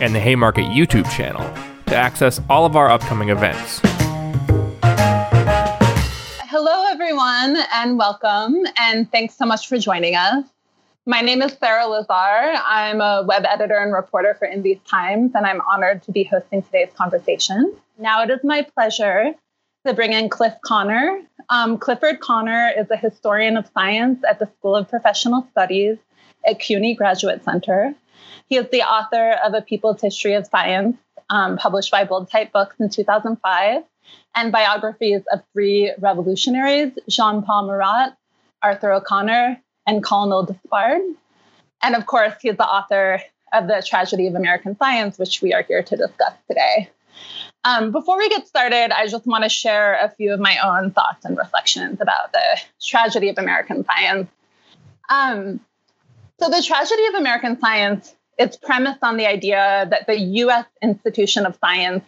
and the Haymarket YouTube channel to access all of our upcoming events. Hello, everyone, and welcome, and thanks so much for joining us. My name is Sarah Lazare. I'm a web editor and reporter for In These Times, and I'm honored to be hosting today's conversation. Now, it is my pleasure to bring in Cliff Connor. Um, Clifford Connor is a historian of science at the School of Professional Studies at CUNY Graduate Center. He is the author of A People's History of Science, um, published by Bold Type Books in 2005, and biographies of three revolutionaries Jean Paul Marat, Arthur O'Connor, and Colonel Despard. And of course, he's the author of The Tragedy of American Science, which we are here to discuss today. Um, before we get started, I just want to share a few of my own thoughts and reflections about the tragedy of American science. Um, so, the tragedy of American science is premised on the idea that the US institution of science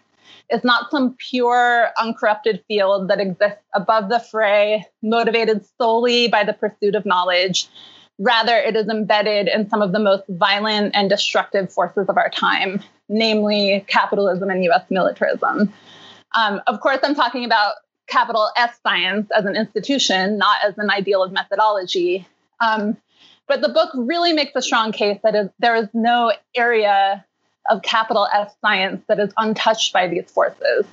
is not some pure, uncorrupted field that exists above the fray, motivated solely by the pursuit of knowledge. Rather, it is embedded in some of the most violent and destructive forces of our time, namely capitalism and US militarism. Um, of course, I'm talking about capital S science as an institution, not as an ideal of methodology. Um, but the book really makes a strong case that is, there is no area of capital S science that is untouched by these forces.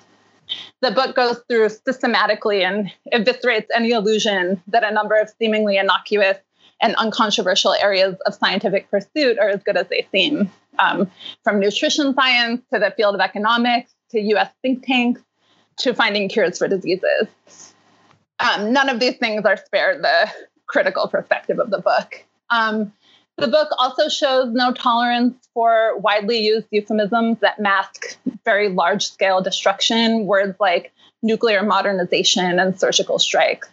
The book goes through systematically and eviscerates any illusion that a number of seemingly innocuous and uncontroversial areas of scientific pursuit are as good as they seem, um, from nutrition science to the field of economics to US think tanks to finding cures for diseases. Um, none of these things are spared the critical perspective of the book. Um, the book also shows no tolerance for widely used euphemisms that mask very large scale destruction, words like nuclear modernization and surgical strikes.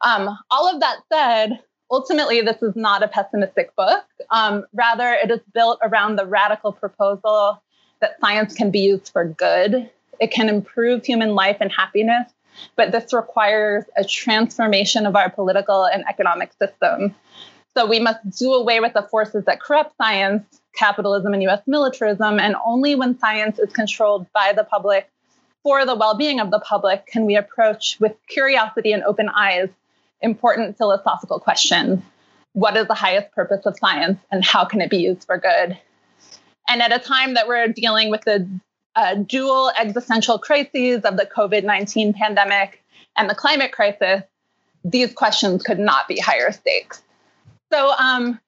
Um, all of that said, ultimately, this is not a pessimistic book. Um, rather, it is built around the radical proposal that science can be used for good, it can improve human life and happiness, but this requires a transformation of our political and economic system so we must do away with the forces that corrupt science, capitalism, and US militarism. And only when science is controlled by the public for the well being of the public can we approach with curiosity and open eyes important philosophical questions. What is the highest purpose of science and how can it be used for good? And at a time that we're dealing with the uh, dual existential crises of the COVID 19 pandemic and the climate crisis, these questions could not be higher stakes. So, um,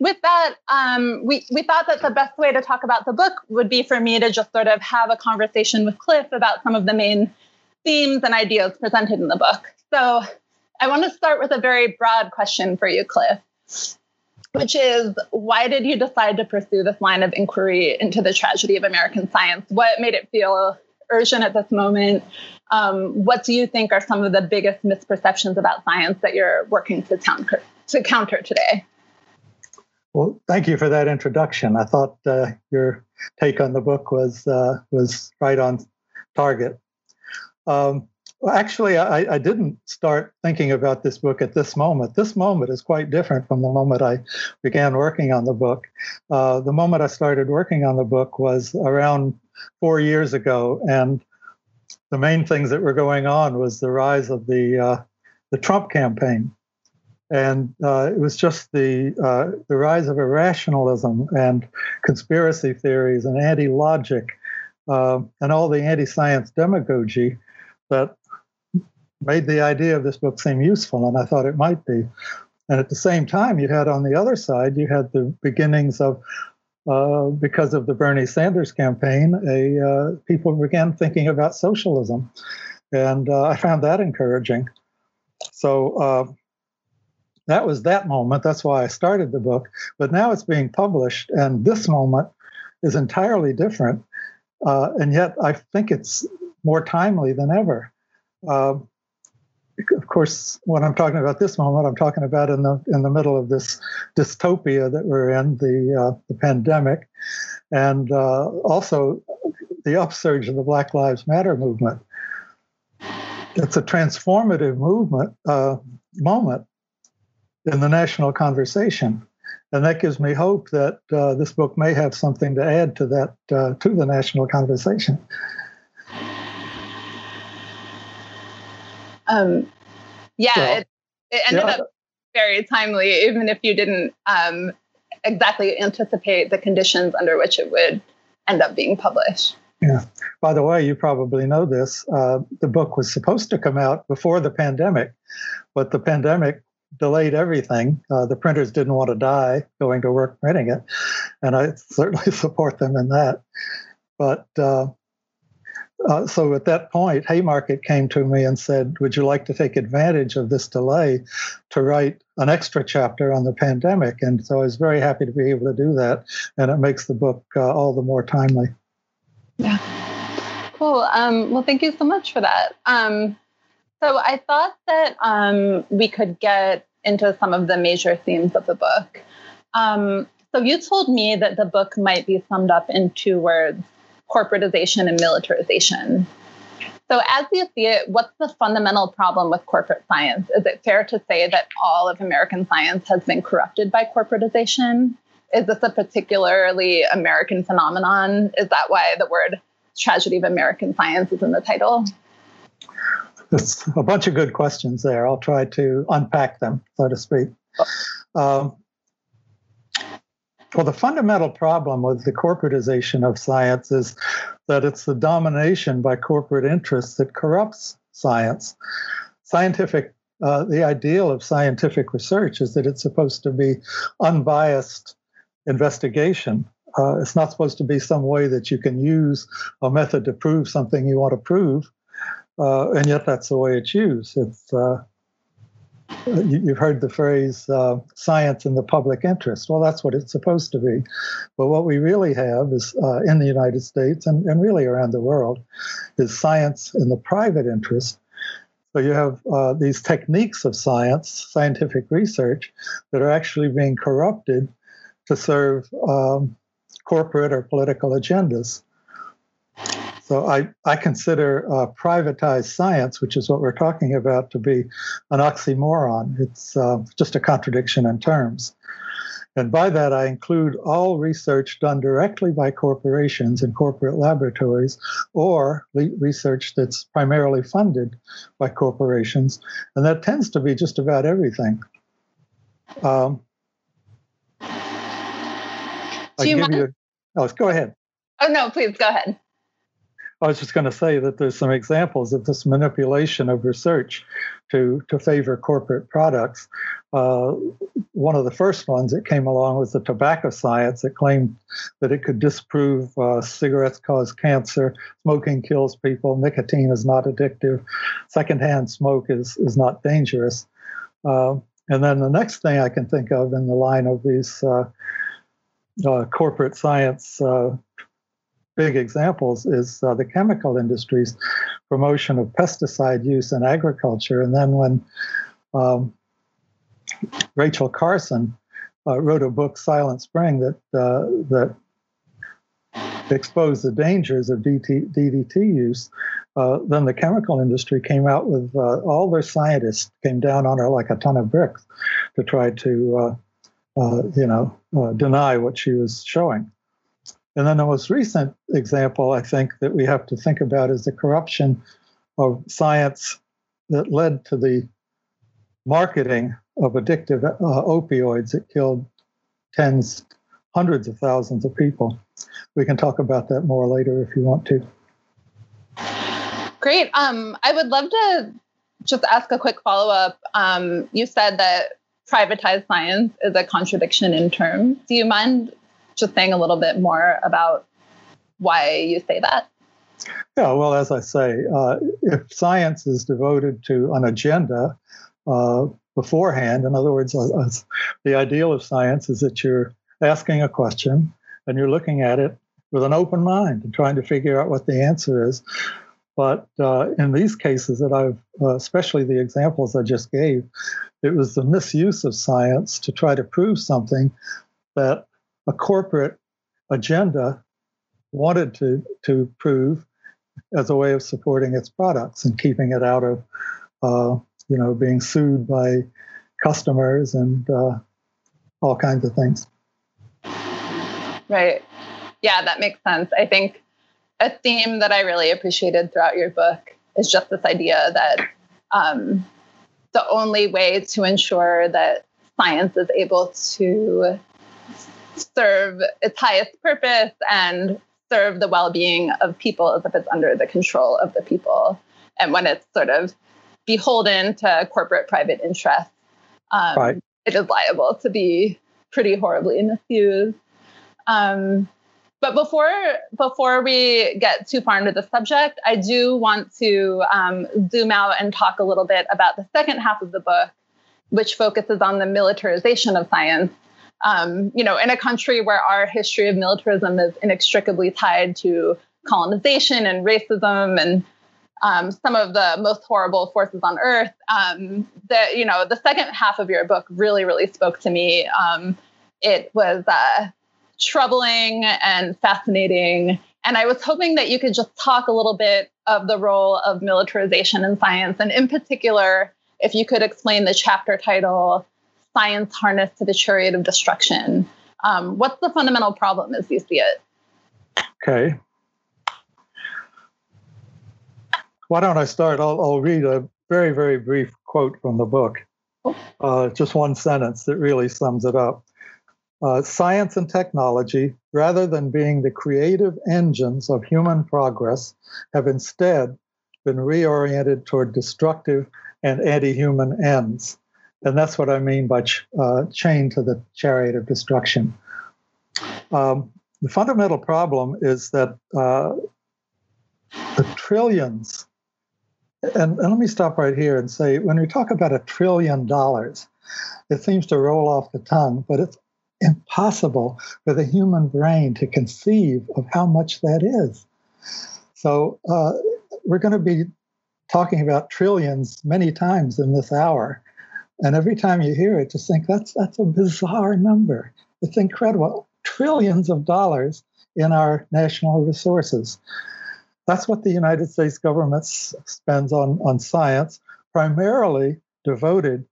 with that, um, we, we thought that the best way to talk about the book would be for me to just sort of have a conversation with Cliff about some of the main themes and ideas presented in the book. So, I want to start with a very broad question for you, Cliff, which is why did you decide to pursue this line of inquiry into the tragedy of American science? What made it feel urgent at this moment? Um, what do you think are some of the biggest misperceptions about science that you're working to counter? To counter today. Well, thank you for that introduction. I thought uh, your take on the book was uh, was right on target. Um, well, actually, I, I, didn't start thinking about this book at this moment. This moment is quite different from the moment I began working on the book. Uh, the moment I started working on the book was around four years ago, and the main things that were going on was the rise of the uh, the Trump campaign and uh, it was just the uh, the rise of irrationalism and conspiracy theories and anti-logic uh, and all the anti-science demagogy that made the idea of this book seem useful, and I thought it might be. And at the same time, you had on the other side, you had the beginnings of, uh, because of the Bernie Sanders campaign, a uh, people began thinking about socialism, and uh, I found that encouraging. So that was that moment. That's why I started the book. But now it's being published, and this moment is entirely different, uh, and yet I think it's more timely than ever. Uh, of course, when I'm talking about this moment, I'm talking about in the in the middle of this dystopia that we're in, the uh, the pandemic, and uh, also the upsurge of the Black Lives Matter movement. It's a transformative movement uh, moment in the national conversation, and that gives me hope that uh, this book may have something to add to that uh, to the national conversation. Um, yeah, so, it, it, ended yeah. up very timely, even if you didn't um, exactly anticipate the conditions under which it would end up being published. Yeah. By the way, you probably know this. Uh, the book was supposed to come out before the pandemic, but the pandemic delayed everything. Uh, the printers didn't want to die going to work printing it, and I certainly support them in that. But uh, uh, so at that point, Haymarket came to me and said, Would you like to take advantage of this delay to write an extra chapter on the pandemic? And so I was very happy to be able to do that. And it makes the book uh, all the more timely. Yeah. Cool. Um, well, thank you so much for that. Um, so I thought that um, we could get into some of the major themes of the book. Um, so you told me that the book might be summed up in two words corporatization and militarization. So, as you see it, what's the fundamental problem with corporate science? Is it fair to say that all of American science has been corrupted by corporatization? Is this a particularly American phenomenon? Is that why the word tragedy of American science is in the title? It's a bunch of good questions there. I'll try to unpack them, so to speak. Um, well, the fundamental problem with the corporatization of science is that it's the domination by corporate interests that corrupts science. Scientific, uh, the ideal of scientific research is that it's supposed to be unbiased investigation. Uh, it's not supposed to be some way that you can use a method to prove something you want to prove, uh, and yet that's the way it's used. It's uh, you've heard the phrase uh, science in the public interest. Well, that's what it's supposed to be. But what we really have is uh, in the United States and, and really around the world is science in the private interest. So you have uh, these techniques of science, scientific research, that are actually being corrupted to serve um, corporate or political agendas. So I, I consider uh, privatized science, which is what we're talking about, to be an oxymoron. It's uh, just a contradiction in terms. And by that, I include all research done directly by corporations and corporate laboratories, or le- research that's primarily funded by corporations. And that tends to be just about everything. Um, Do you mind? You, oh, go ahead. Oh, no, please go ahead. I was just going to say that there's some examples of this manipulation of research to, to favor corporate products. Uh, one of the first ones that came along was the tobacco science that claimed that it could disprove uh, cigarettes cause cancer, smoking kills people, nicotine is not addictive, secondhand smoke is, is not dangerous. Uh, and then the next thing I can think of in the line of these uh, uh, corporate science uh, big examples is uh, the chemical industry's promotion of pesticide use in agriculture. And then when um, Rachel Carson uh, wrote a book, Silent Spring, that uh, that exposed the dangers of DT, DDT use. Uh, then the chemical industry came out with uh, all their scientists came down on her like a ton of bricks to try to, uh, you know, deny what she was showing. And then the most recent example, I think, that we have to think about is the corruption of science that led to the marketing of addictive uh, opioids that killed tens, hundreds of thousands of people. We can talk about that more later if you want to. Great. Um, I would love to just ask a quick follow up. Um, you said that privatized science is a contradiction in terms. Do you mind just saying a little bit more about why you say that? Yeah, well, as I say, uh, if science is devoted to an agenda uh, beforehand, in other words, uh, the ideal of science is that you're asking a question and you're looking at it with an open mind and trying to figure out what the answer is. But uh, in these cases that I've, uh, especially the examples I just gave, it was the misuse of science to try to prove something that a corporate agenda wanted to, to prove as a way of supporting its products and keeping it out of, uh, you know, being sued by customers and uh, all kinds of things. Right. Yeah, that makes sense. I think a theme that I really appreciated throughout your book is just this idea that um, the only way to ensure that science is able to serve its highest purpose and serve the well-being of people as if it's under the control of the people and when it's sort of beholden to corporate private interests um, right. it is liable to be pretty horribly misused um, but before before we get too far into the subject, I do want to um, zoom out and talk a little bit about the second half of the book, which focuses on the militarization of science. Um, you know, in a country where our history of militarism is inextricably tied to colonization and racism and um, some of the most horrible forces on earth. Um, the you know the second half of your book really really spoke to me. Um, it was uh, troubling and fascinating. And I was hoping that you could just talk a little bit of the role of militarization in science, and in particular, if you could explain the chapter title, Science Harnessed to the Chariot of Destruction. Um, what's the fundamental problem as you see it? Okay. Why don't I start? I'll, I'll read a very, very brief quote from the book. Uh, just one sentence that really sums it up. Uh, science and technology, rather than being the creative engines of human progress, have instead been reoriented toward destructive and anti human ends. And that's what I mean by ch- uh, chain to the chariot of destruction. Um, the fundamental problem is that uh, the trillions, and, and let me stop right here and say when we talk about a trillion dollars, it seems to roll off the tongue, but it's impossible for the human brain to conceive of how much that is. So uh, we're going to be talking about trillions many times in this hour. And every time you hear it, just think that's that's a bizarre number. It's incredible. Trillions of dollars in our national resources. That's what the United States government spends on, on science, primarily devoted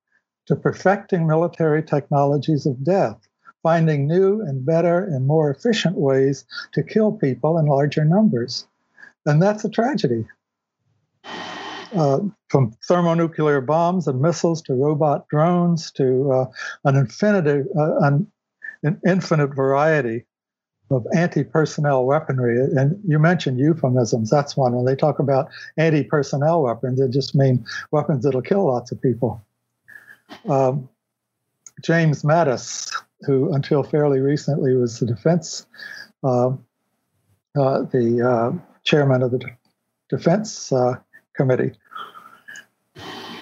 to perfecting military technologies of death finding new and better and more efficient ways to kill people in larger numbers. And that's a tragedy. Uh, from thermonuclear bombs and missiles to robot drones to uh, an, infinity, uh, an, an infinite variety of anti-personnel weaponry. And you mentioned euphemisms. That's one. When they talk about anti-personnel weapons, they just mean weapons that'll kill lots of people. Um, James Mattis, who until fairly recently was the defense, uh, uh, the uh, chairman of the defense committee.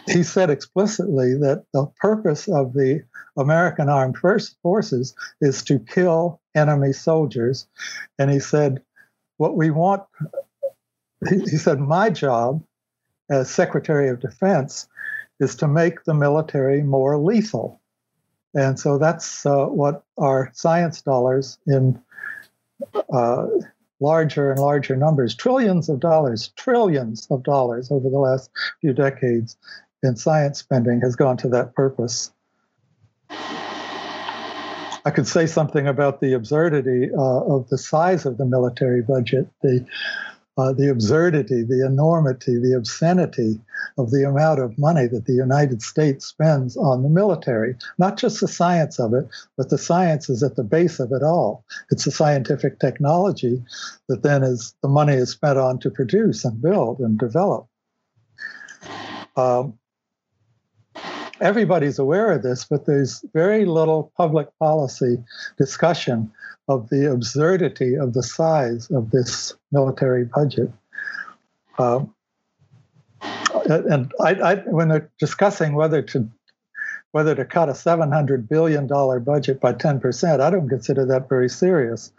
He said explicitly that the purpose of the American Armed Forces is to kill enemy soldiers. And he said, What we want, he, said, my job as Secretary of Defense is to make the military more lethal. And so that's uh, what our science dollars in uh, larger and larger numbers, trillions of dollars, trillions of dollars over the last few decades in science spending has gone to that purpose. I could say something about the absurdity uh, of the size of the military budget. The uh, the absurdity, the enormity, the obscenity of the amount of money that the United States spends on the military. Not just the science of it, but the science is at the base of it all. It's the scientific technology that then is the money is spent on to produce and build and develop. Um, everybody's aware of this, but there's very little public policy discussion of the absurdity of the size of this military budget. Uh, and I, I, when they're discussing whether to whether to cut a 700 billion dollar budget by 10 percent, I don't consider that very serious.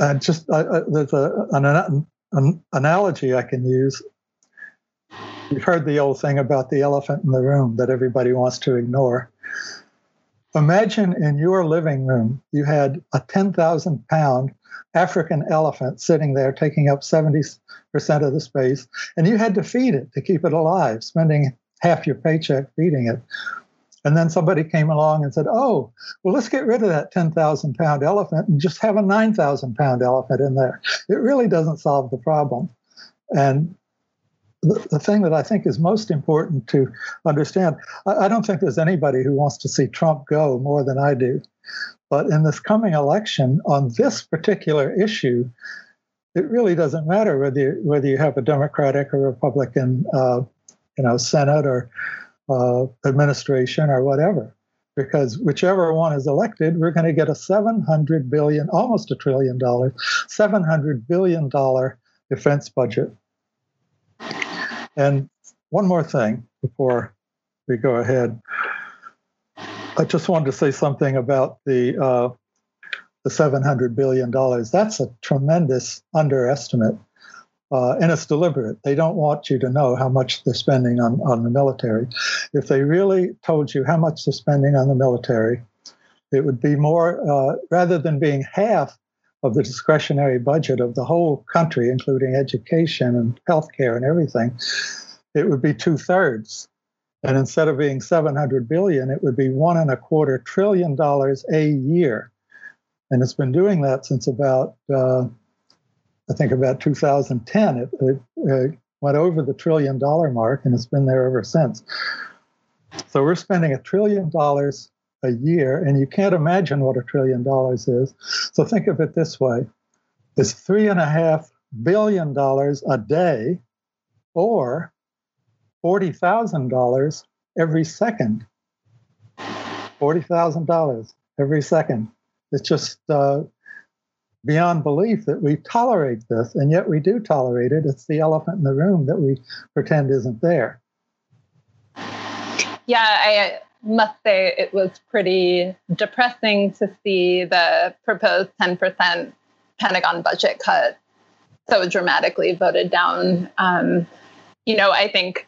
uh, just uh, there's a, an, an analogy I can use. You've heard the old thing about the elephant in the room that everybody wants to ignore. Imagine in your living room you had a 10,000 pound African elephant sitting there taking up 70% of the space, and you had to feed it to keep it alive, spending half your paycheck feeding it. And then somebody came along and said, Oh, well, let's get rid of that 10,000 pound elephant and just have a 9,000 pound elephant in there. It really doesn't solve the problem. And the, the thing that I think is most important to understand I, I don't think there's anybody who wants to see Trump go more than I do. But in this coming election, on this particular issue, it really doesn't matter whether you, whether you have a Democratic or Republican, uh, you know, Senate or uh, administration or whatever, because whichever one is elected, we're going to get a 700 billion, almost a trillion dollars, 700 billion dollar defense budget. And one more thing before we go ahead. I just wanted to say something about the uh, the 700 billion dollars. That's a tremendous underestimate uh, and it's deliberate. They don't want you to know how much they're spending on, on the military. If they really told you how much they're spending on the military, it would be more, uh, rather than being half of the discretionary budget of the whole country, including education and healthcare and everything, it would be two thirds. And instead of being 700 billion, it would be one and a quarter trillion dollars a year. And it's been doing that since about uh, I think about 2010, it, it, it went over the trillion dollar mark and it's been there ever since. So we're spending a trillion dollars a year, and you can't imagine what a trillion dollars is. So think of it this way it's three and a half billion dollars a day or $40,000 every second. $40,000 every second. It's just uh, beyond belief that we tolerate this, and yet we do tolerate it. It's the elephant in the room that we pretend isn't there. Yeah, I must say it was pretty depressing to see the proposed 10% Pentagon budget cut so dramatically voted down. Um, you know, I think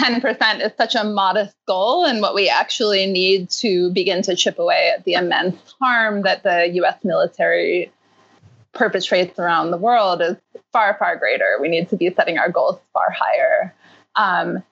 10% is such a modest goal, and what we actually need to begin to chip away at the immense harm that the US military perpetrates around the world is far, far greater. We need to be setting our goals far higher. Um,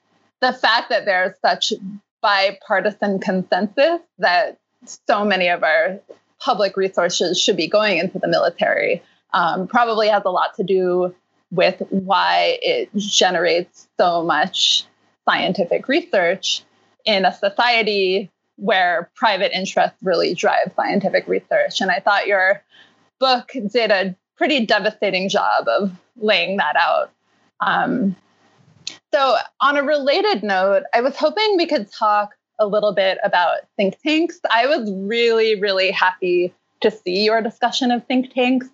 the fact that there's such bipartisan consensus that so many of our public resources should be going into the military um, probably has a lot to do with why it generates so much scientific research in a society where private interest really drives scientific research. And I thought your book did a pretty devastating job of laying that out. Um, so, on a related note, I was hoping we could talk a little bit about think tanks. I was really, really happy to see your discussion of think tanks.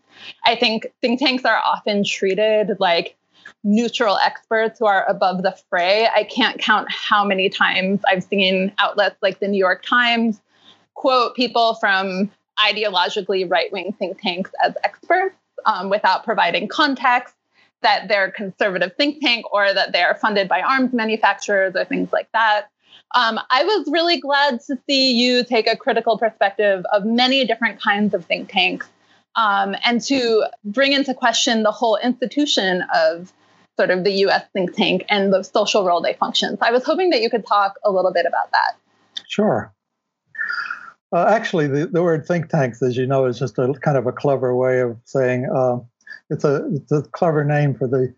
I think think tanks are often treated like neutral experts who are above the fray. I can't count how many times I've seen outlets like the New York Times quote people from ideologically right wing think tanks as experts um, without providing context that they're conservative think tank or that they are funded by arms manufacturers or things like that. Um, I was really glad to see you take a critical perspective of many different kinds of think tanks um, and to bring into question the whole institution of sort of the US think tank and the social role they function. So I was hoping that you could talk a little bit about that. Sure. Uh, actually, the, the word think tanks, as you know, is just a kind of a clever way of saying uh, it's, a, it's a clever name for the,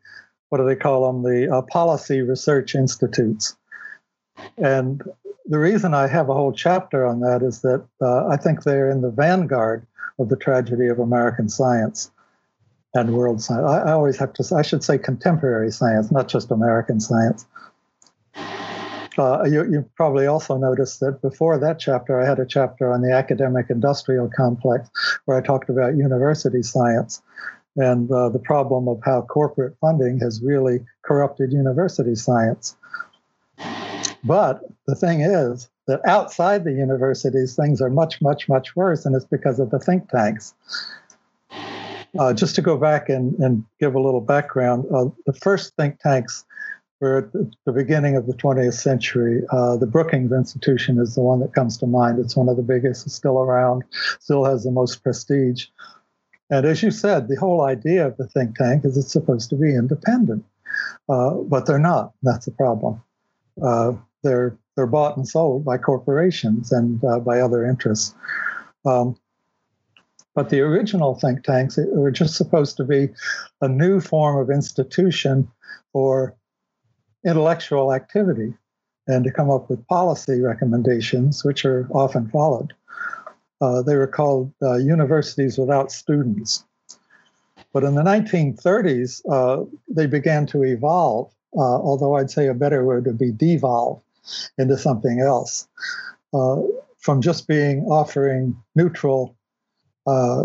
what do they call them, the uh, policy research institutes. And the reason I have a whole chapter on that is that uh, I think they're in the vanguard of the tragedy of American science and world science. I, I always have to, I should say contemporary science, not just American science. Uh, you, you, probably also noticed that before that chapter, I had a chapter on the academic industrial complex where I talked about university science and uh, the problem of how corporate funding has really corrupted university science. But the thing is that outside the universities, things are much, much, much worse, and it's because of the think tanks. Uh, just to go back and, and give a little background, uh, the first think tanks were at the, beginning of the 20th century. Uh, the Brookings Institution is the one that comes to mind. It's one of the biggest, still around, still has the most prestige. And as you said, the whole idea of the think tank is it's supposed to be independent, uh, but they're not. That's the problem. They're they're bought and sold by corporations and uh, by other interests. Um, but the original think tanks were just supposed to be a new form of institution for intellectual activity and to come up with policy recommendations, which are often followed. Uh, they were called uh, universities without students. But in the 1930s, uh, they began to evolve, uh, although I'd say a better word would be devolve into something else. Uh, from just being offering neutral uh,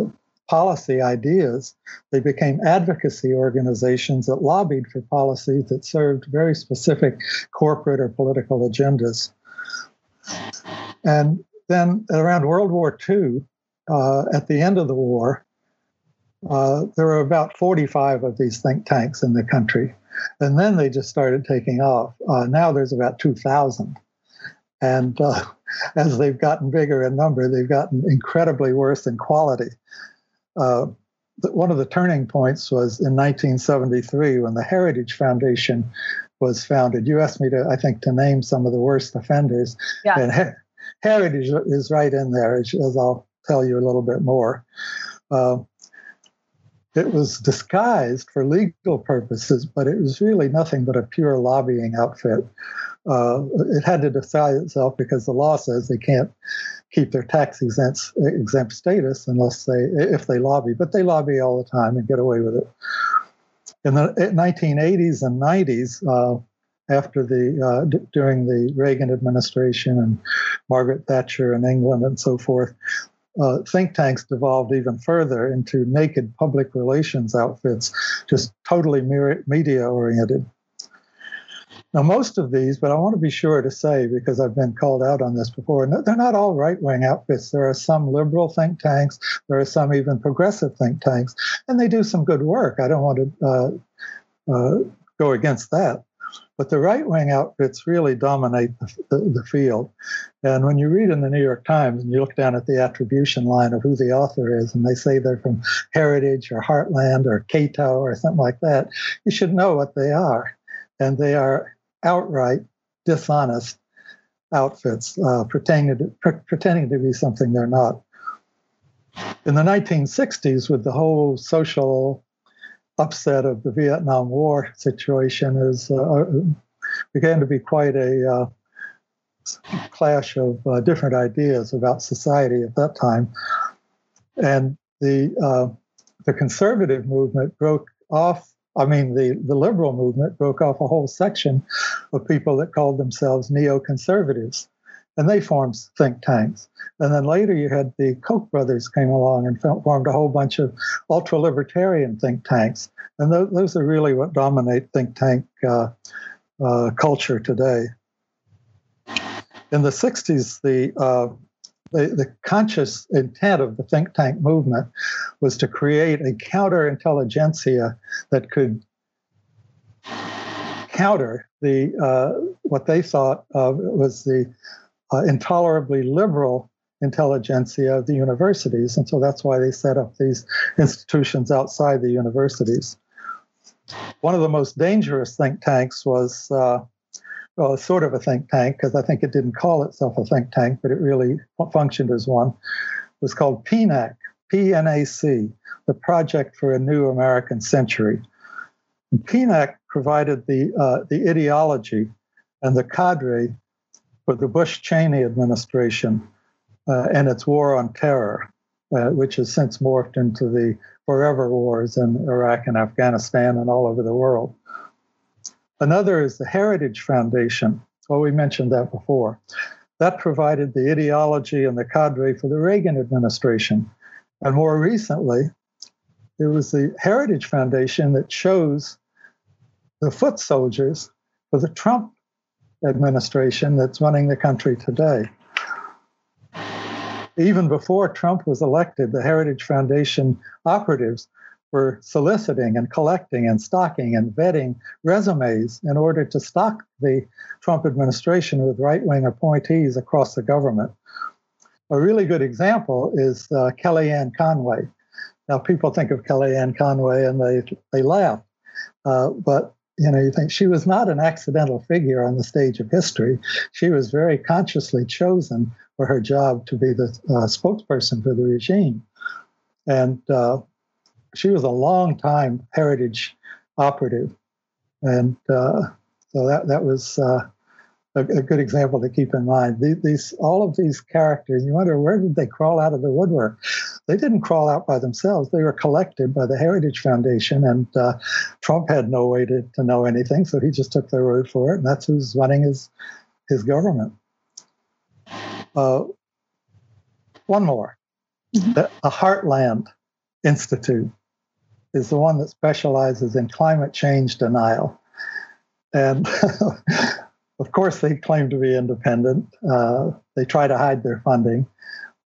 policy ideas, they became advocacy organizations that lobbied for policies that served very specific corporate or political agendas. And then around World War II, uh, at the end of the war, uh, there were about 45 of these think tanks in the country. And then they just started taking off. Uh, now there's about 2,000. And uh, as they've gotten bigger in number, they've gotten incredibly worse in quality. Uh, one of the turning points was in 1973 when the Heritage Foundation was founded. You asked me to, I think, to name some of the worst offenders. Yeah. And heritage is right in there, as, I'll tell you a little bit more. Uh, it was disguised for legal purposes, but it was really nothing but a pure lobbying outfit. Uh, it had to disguise itself because the law says they can't keep their tax exempt, exempt status unless they if they lobby, but they lobby all the time and get away with it. In the 1980s and 90s, uh, after the uh, d- during the Reagan administration and Margaret Thatcher in England and so forth, uh, think tanks devolved even further into naked public relations outfits, just totally media oriented. Now, most of these, but I want to be sure to say, because I've been called out on this before, they're not all right wing outfits. There are some liberal think tanks, there are some even progressive think tanks, and they do some good work. I don't want to uh, uh, go against that. But the right wing outfits really dominate the, the, the, field. And when you read in the New York Times and you look down at the attribution line of who the author is, and they say they're from Heritage or Heartland or Cato or something like that, you should know what they are. And they are outright dishonest outfits, uh, pretending, to, pre- pretending to be something they're not. In the 1960s, with the whole social upset of the Vietnam War situation is uh, uh, began to be quite a uh, clash of uh, different ideas about society at that time, and the uh, the conservative movement broke off. I mean, the, the liberal movement broke off a whole section of people that called themselves neoconservatives and they formed think tanks. And then later you had the Koch brothers came along and formed a whole bunch of ultra libertarian think tanks. And th- those are really what dominate think tank uh, uh, culture today. In the 60s, the, uh, the, the conscious intent of the think tank movement was to create a counterintelligentsia that could counter the uh, what they thought was the uh, intolerably liberal intelligentsia of the universities. And so that's why they set up these institutions outside the universities. One of the most dangerous think tanks was, uh, well, sort of a think tank, because I think it didn't call itself a think tank, but it really functioned as one, it was called PNAC, PNAC, the Project for a New American Century. And PNAC provided the, uh, the ideology and the cadre for the Bush Cheney administration uh, and its war on terror, uh, which has since morphed into the forever wars in Iraq and Afghanistan and all over the world. Another is the Heritage Foundation. Well, we mentioned that before. That provided the ideology and the cadre for the Reagan administration. And more recently, it was the Heritage Foundation that chose the foot soldiers for the Trump administration that's running the country today. Even before Trump was elected, the Heritage Foundation operatives were soliciting and collecting and stocking and vetting resumes in order to stock the Trump administration with right wing appointees across the government. A really good example is uh, Kellyanne Conway. Now, people think of Kellyanne Conway and they, they laugh, uh, but you know, you think she was not an accidental figure on the stage of history. She was very consciously chosen for her job to be the uh, spokesperson for the regime. And uh, she was a long time heritage operative. And uh, so that, that was uh, a, good example to keep in mind. These, all of these characters, you wonder where did they crawl out of the woodwork? They didn't crawl out by themselves. They were collected by the Heritage Foundation, and uh, Trump had no way to, to know anything, so he just took their word for it, and that's who's running his his government. Uh, one more, mm-hmm. the, the Heartland Institute is the one that specializes in climate change denial. And of course, they claim to be independent. Uh, they try to hide their funding,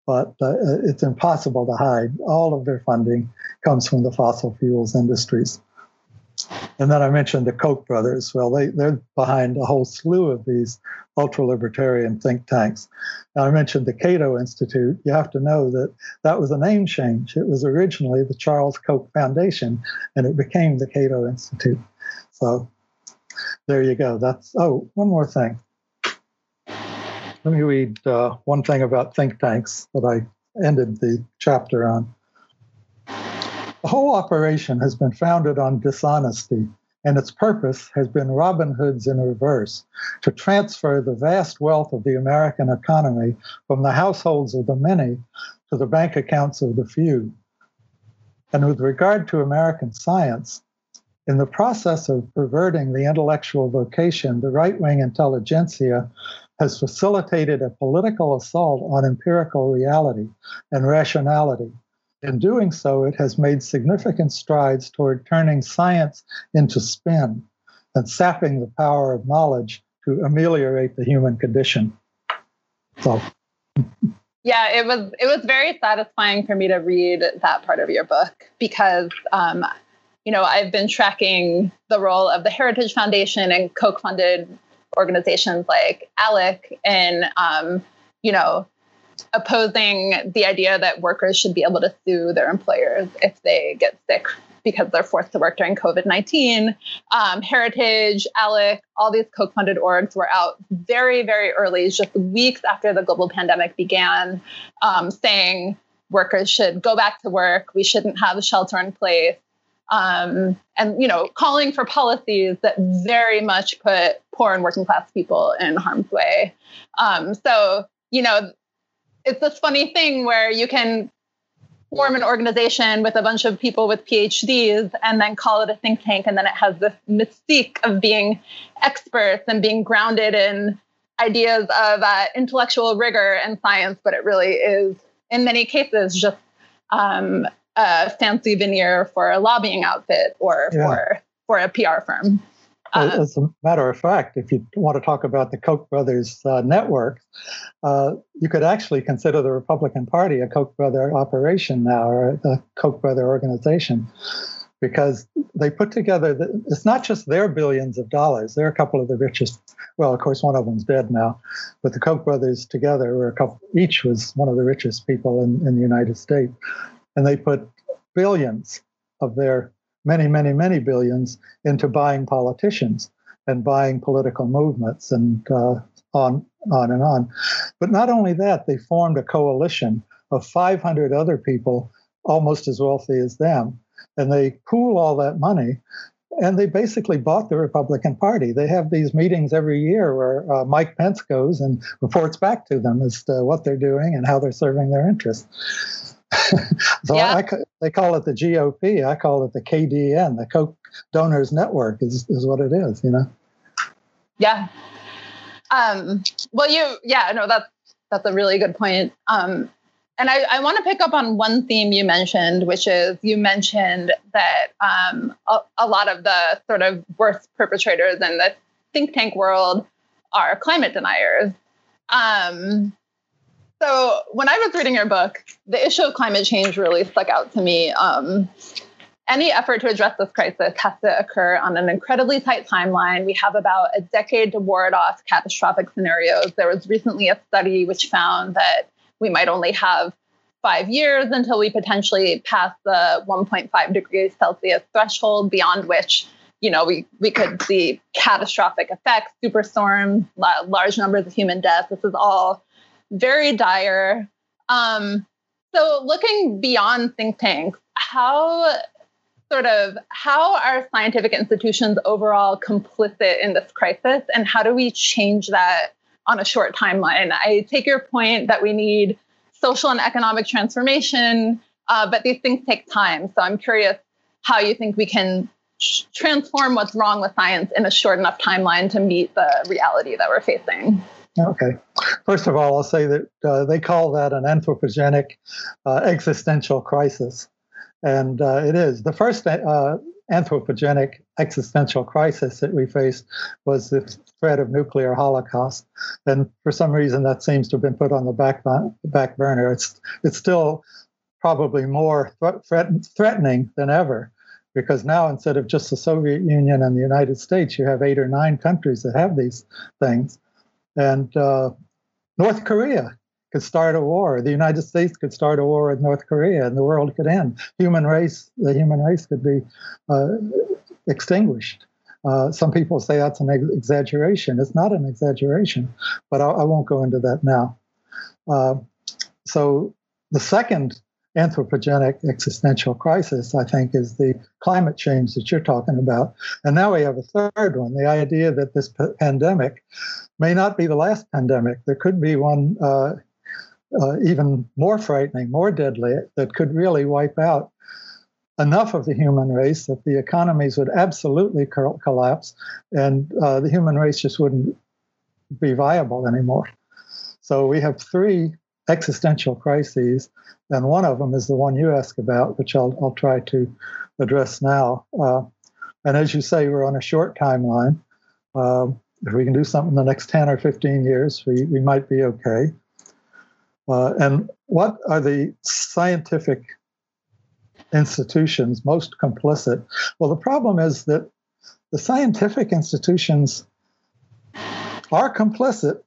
but uh, it's impossible to hide. All of their funding comes from the fossil fuels industries. And then I mentioned the Koch brothers. Well, they, they're behind a whole slew of these ultra libertarian think tanks. Now, I mentioned the Cato Institute. You have to know that that was a name change. It was originally the Charles Koch Foundation, and it became the Cato Institute. So there you go. That's, oh, one more thing. Let me read uh, one thing about think tanks that I ended the chapter on. The whole operation has been founded on dishonesty, and its purpose has been Robin Hood's in reverse to transfer the vast wealth of the American economy from the households of the many to the bank accounts of the few. And with regard to American science, in the process of perverting the intellectual vocation, the right wing intelligentsia has facilitated a political assault on empirical reality and rationality in doing so, it has made significant strides toward turning science into spin and sapping the power of knowledge to ameliorate the human condition. So yeah, it was it was very satisfying for me to read that part of your book because um, you know I've been tracking the role of the Heritage Foundation and Koch-funded organizations like ALEC and um, you know opposing the idea that workers should be able to sue their employers if they get sick because they're forced to work during COVID 19. Um, Heritage, ALEC, all these Koch funded orgs were out very, very early, just weeks after the global pandemic began, um, saying workers should go back to work, we shouldn't have a shelter in place. Um, and you know, calling for policies that very much put poor and working class people in harm's way. Um, so you know, it's this funny thing where you can form an organization with a bunch of people with PhDs and then call it a think tank. And then it has this mystique of being experts and being grounded in ideas of uh, intellectual rigor and science, but it really is, in many cases, just um, a fancy veneer for a lobbying outfit or yeah. for, for a PR firm. Uh, As a matter of fact, if you want to talk about the Koch brothers uh, network, uh, you could actually consider the Republican Party a Koch brother operation now, or a Koch brother organization, because they put together. The, it's not just their billions of dollars; they're a couple of the richest. Well, of course, one of them's dead now, but the Koch brothers together were a couple. Each was one of the richest people in, in the United States, and they put billions of their many, many, many billions into buying politicians and buying political movements and uh, on, on and on. But not only that, they formed a coalition of 500 other people almost as wealthy as them. And they pool all that money and they basically bought the Republican Party. They have these meetings every year where uh, Mike Pence goes and reports back to them as to what they're doing and how they're serving their interests. so yeah. I, they call it the GOP. I call it the KDN, the Koch Donors Network, is is what it is. You know. Yeah. Um, well, you yeah no that's that's a really good point. Um, and I, I want to pick up on one theme you mentioned, which is you mentioned that um, a, a, lot of the sort of worst perpetrators in the think tank world are climate deniers. Um, so when I was reading your book, the issue of climate change really stuck out to me. Um, any effort to address this crisis has to occur on an incredibly tight timeline. We have about a decade to ward off catastrophic scenarios. There was recently a study which found that we might only have five years until we potentially pass the 1.5 degrees Celsius threshold, beyond which you know we, we could see catastrophic effects, superstorms, large numbers of human deaths. This is all very dire. Um, so, looking beyond think tanks, how sort of how are scientific institutions overall complicit in this crisis and how do we change that on a short timeline? I take your point that we need social and economic transformation uh, but these things take time. So i'm curious how you think we can transform what's wrong with science in a short enough timeline to meet the reality that we're facing Okay. First of all, I'll say that uh, they call that an anthropogenic uh, existential crisis. And uh, it is. The first uh, anthropogenic existential crisis that we faced was the threat of nuclear holocaust. And for some reason, that seems to have been put on the back, back burner. It's, it's still probably more threat, threatening than ever because now instead of just the Soviet Union and the United States, you have eight or nine countries that have these things. And uh, North Korea could start a war. The United States could start a war with North Korea, and the world could end. Human race, the human race could be uh, extinguished. Uh, some people say that's an ex- exaggeration. It's not an exaggeration, but I, I won't go into that now. Uh, so the second anthropogenic existential crisis, I think, is the climate change that you're talking about. And now we have a third one the idea that this pandemic may not be the last pandemic. There could be one uh, uh, even more frightening, more deadly, that could really wipe out enough of the human race that the economies would absolutely co- collapse and uh, the human race just wouldn't be viable anymore. So we have three existential crises, and one of them is the one you ask about, which I'll, I'll try to address now. Uh, and as you say, we're on a short timeline. Um, if we can do something in the next 10 or 15 years, we, we might be okay. Uh, and what are the scientific institutions most complicit? Well, the problem is that the scientific institutions are complicit,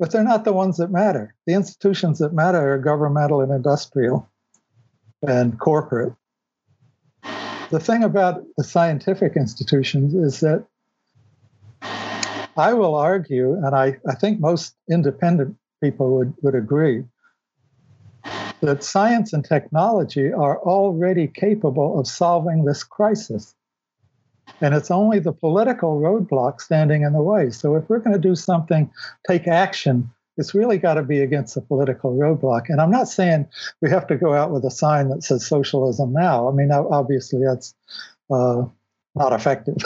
but they're not the ones that matter. The institutions that matter are governmental and industrial and corporate. The thing about the scientific institutions is that I will argue, and I, I think most independent people would, would agree that science and technology are already capable of solving this crisis. And it's only the political roadblock standing in the way. So if we're going to do something, take action, it's really got to be against the political roadblock. And I'm not saying we have to go out with a sign that says socialism now. I mean, obviously that's uh, not effective.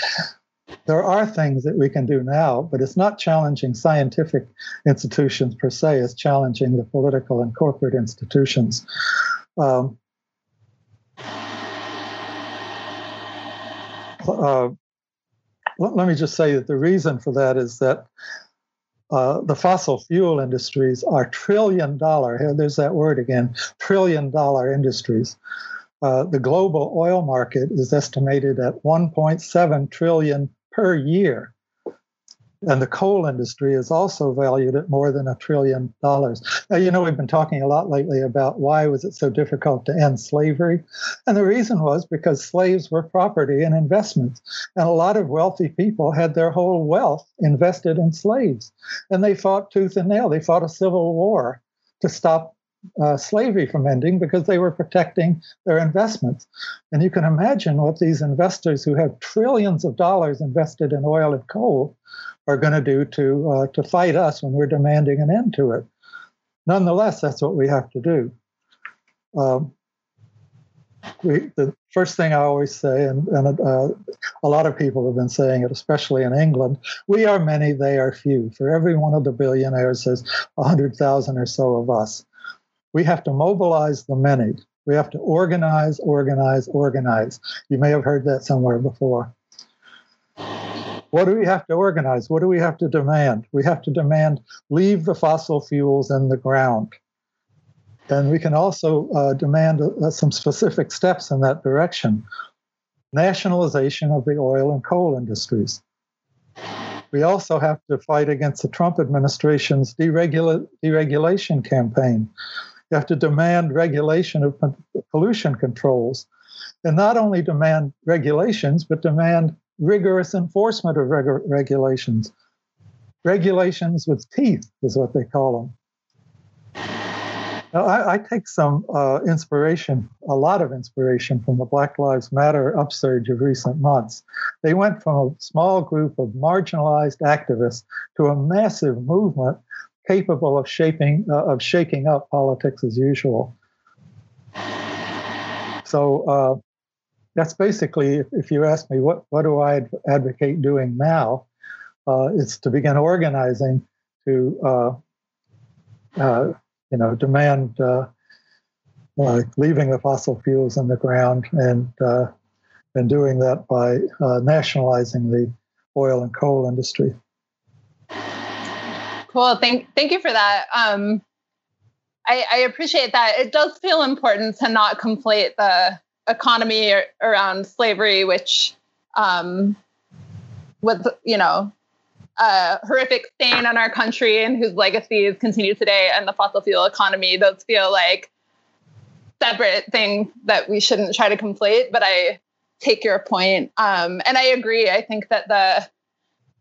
there are things that we can do now, but it's not challenging scientific institutions per se, it's challenging the political and corporate institutions. Um, uh, let, let, me just say that the reason for that is that uh, the fossil fuel industries are trillion dollar, there's that word again, trillion dollar industries. Uh, the global oil market is estimated at 1.7 trillion per year. And the coal industry is also valued at more than a trillion dollars. Now, you know, we've been talking a lot lately about why was it so difficult to end slavery? And the reason was because slaves were property and investments. And a lot of wealthy people had their whole wealth invested in slaves. And they fought tooth and nail. They fought a civil war to stop uh, slavery from ending because they were protecting their investments. And you can imagine what these investors who have trillions of dollars invested in oil and coal are going to do to uh, to fight us when we're demanding an end to it. Nonetheless, that's what we have to do. Um, we, the first thing I always say, and, and uh, a lot of people have been saying it, especially in England, we are many, they are few. For every one of the billionaires, there's 100,000 or so of us. We have to mobilize the many. We have to organize, organize, organize. You may have heard that somewhere before. What do we have to organize? What do we have to demand? We have to demand leave the fossil fuels in the ground. And we can also uh, demand uh, some specific steps in that direction. Nationalization of the oil and coal industries. We also have to fight against the Trump administration's deregula- deregulation campaign. You have to demand regulation of pollution controls. And not only demand regulations, but demand rigorous enforcement of reg- regulations. Regulations with teeth is what they call them. Now, I, I, take some uh, inspiration, a lot of inspiration from the Black Lives Matter upsurge of recent months. They went from a small group of marginalized activists to a massive movement capable of shaping uh, of shaking up politics as usual. So uh, that's basically, if, you ask me, what what do I advocate doing now? Uh, it's to begin organizing to uh, uh, you know demand uh, leaving the fossil fuels in the ground and and doing that by nationalizing the oil and coal industry. Cool. Thank thank you for that. Um, I, I appreciate that. It does feel important to not conflate the economy around slavery, which um, was you know a horrific stain on our country and whose legacies continue today, and the fossil fuel economy. Those feel like separate things that we shouldn't try to conflate. But I take your point, um, and I agree. I think that the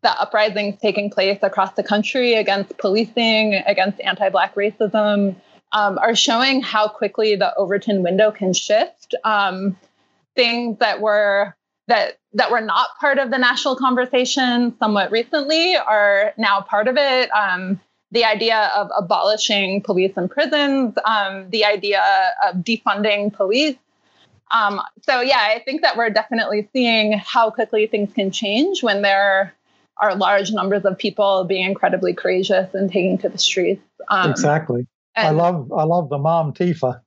the uprisings taking place across the country against policing, against anti Black racism, um, are showing how quickly the Overton window can shift. Um, things that were that that were not part of the national conversation somewhat recently are now part of it. Um, the idea of abolishing police and prisons, um, the idea of defunding police. Um, so yeah, I think that we're definitely seeing how quickly things can change when there are large numbers of people being incredibly courageous and taking to the streets. Um, exactly. I love I love the Momtifa.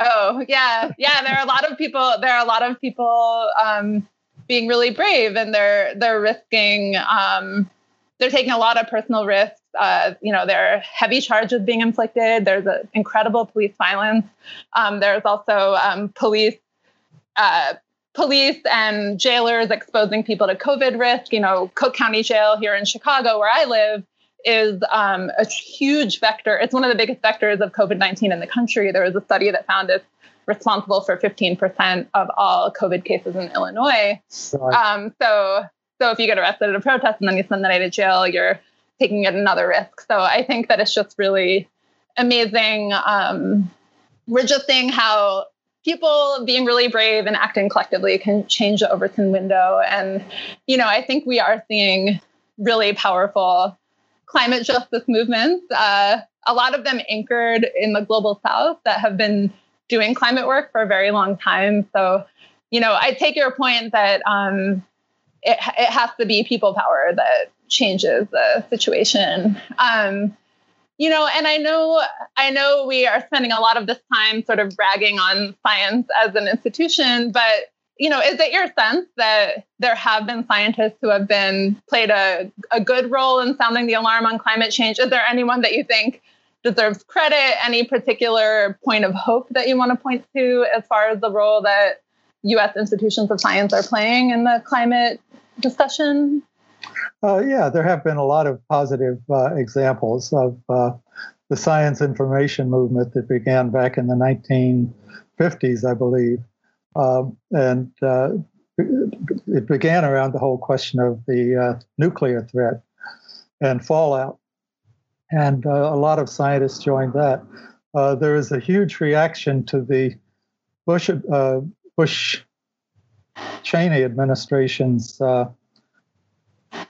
Oh yeah, yeah. There are a lot of people. There are a lot of people um, being really brave, and they're they're risking. Um, they're taking a lot of personal risks. Uh, you know, there are heavy charges being inflicted. There's a, incredible police violence. Um, there's also um, police uh, police and jailers exposing people to COVID risk. You know, Cook County Jail here in Chicago, where I live, is um, a huge vector. It's one of the biggest vectors of COVID 19 in the country. There was a study that found it's responsible for 15% of all COVID cases in Illinois. Um, so, so if you get arrested at a protest and then you spend the night in jail, you're taking another risk. So I think that it's just really amazing. Um, we're just seeing how people being really brave and acting collectively can change the Overton window. And, you know, I think we are seeing really powerful climate justice movements, uh, a lot of them anchored in the global south that have been doing climate work for a very long time. So, you know, I take your point that um, it, it has to be people power that changes the situation. Um, you know and i know i know we are spending a lot of this time sort of bragging on science as an institution but you know is it your sense that there have been scientists who have been played a, a good role in sounding the alarm on climate change? Is there anyone that you think deserves credit? Any particular point of hope that you want to point to as far as the role that us institutions of science are playing in the climate discussion uh, yeah, there have been a lot of positive uh, examples of uh, the science information movement that began back in the 1950s, I believe. Um, and uh, it began around the whole question of the uh, nuclear threat and fallout. And uh, a lot of scientists joined that. there was a huge reaction to the Bush, Bush Cheney administration's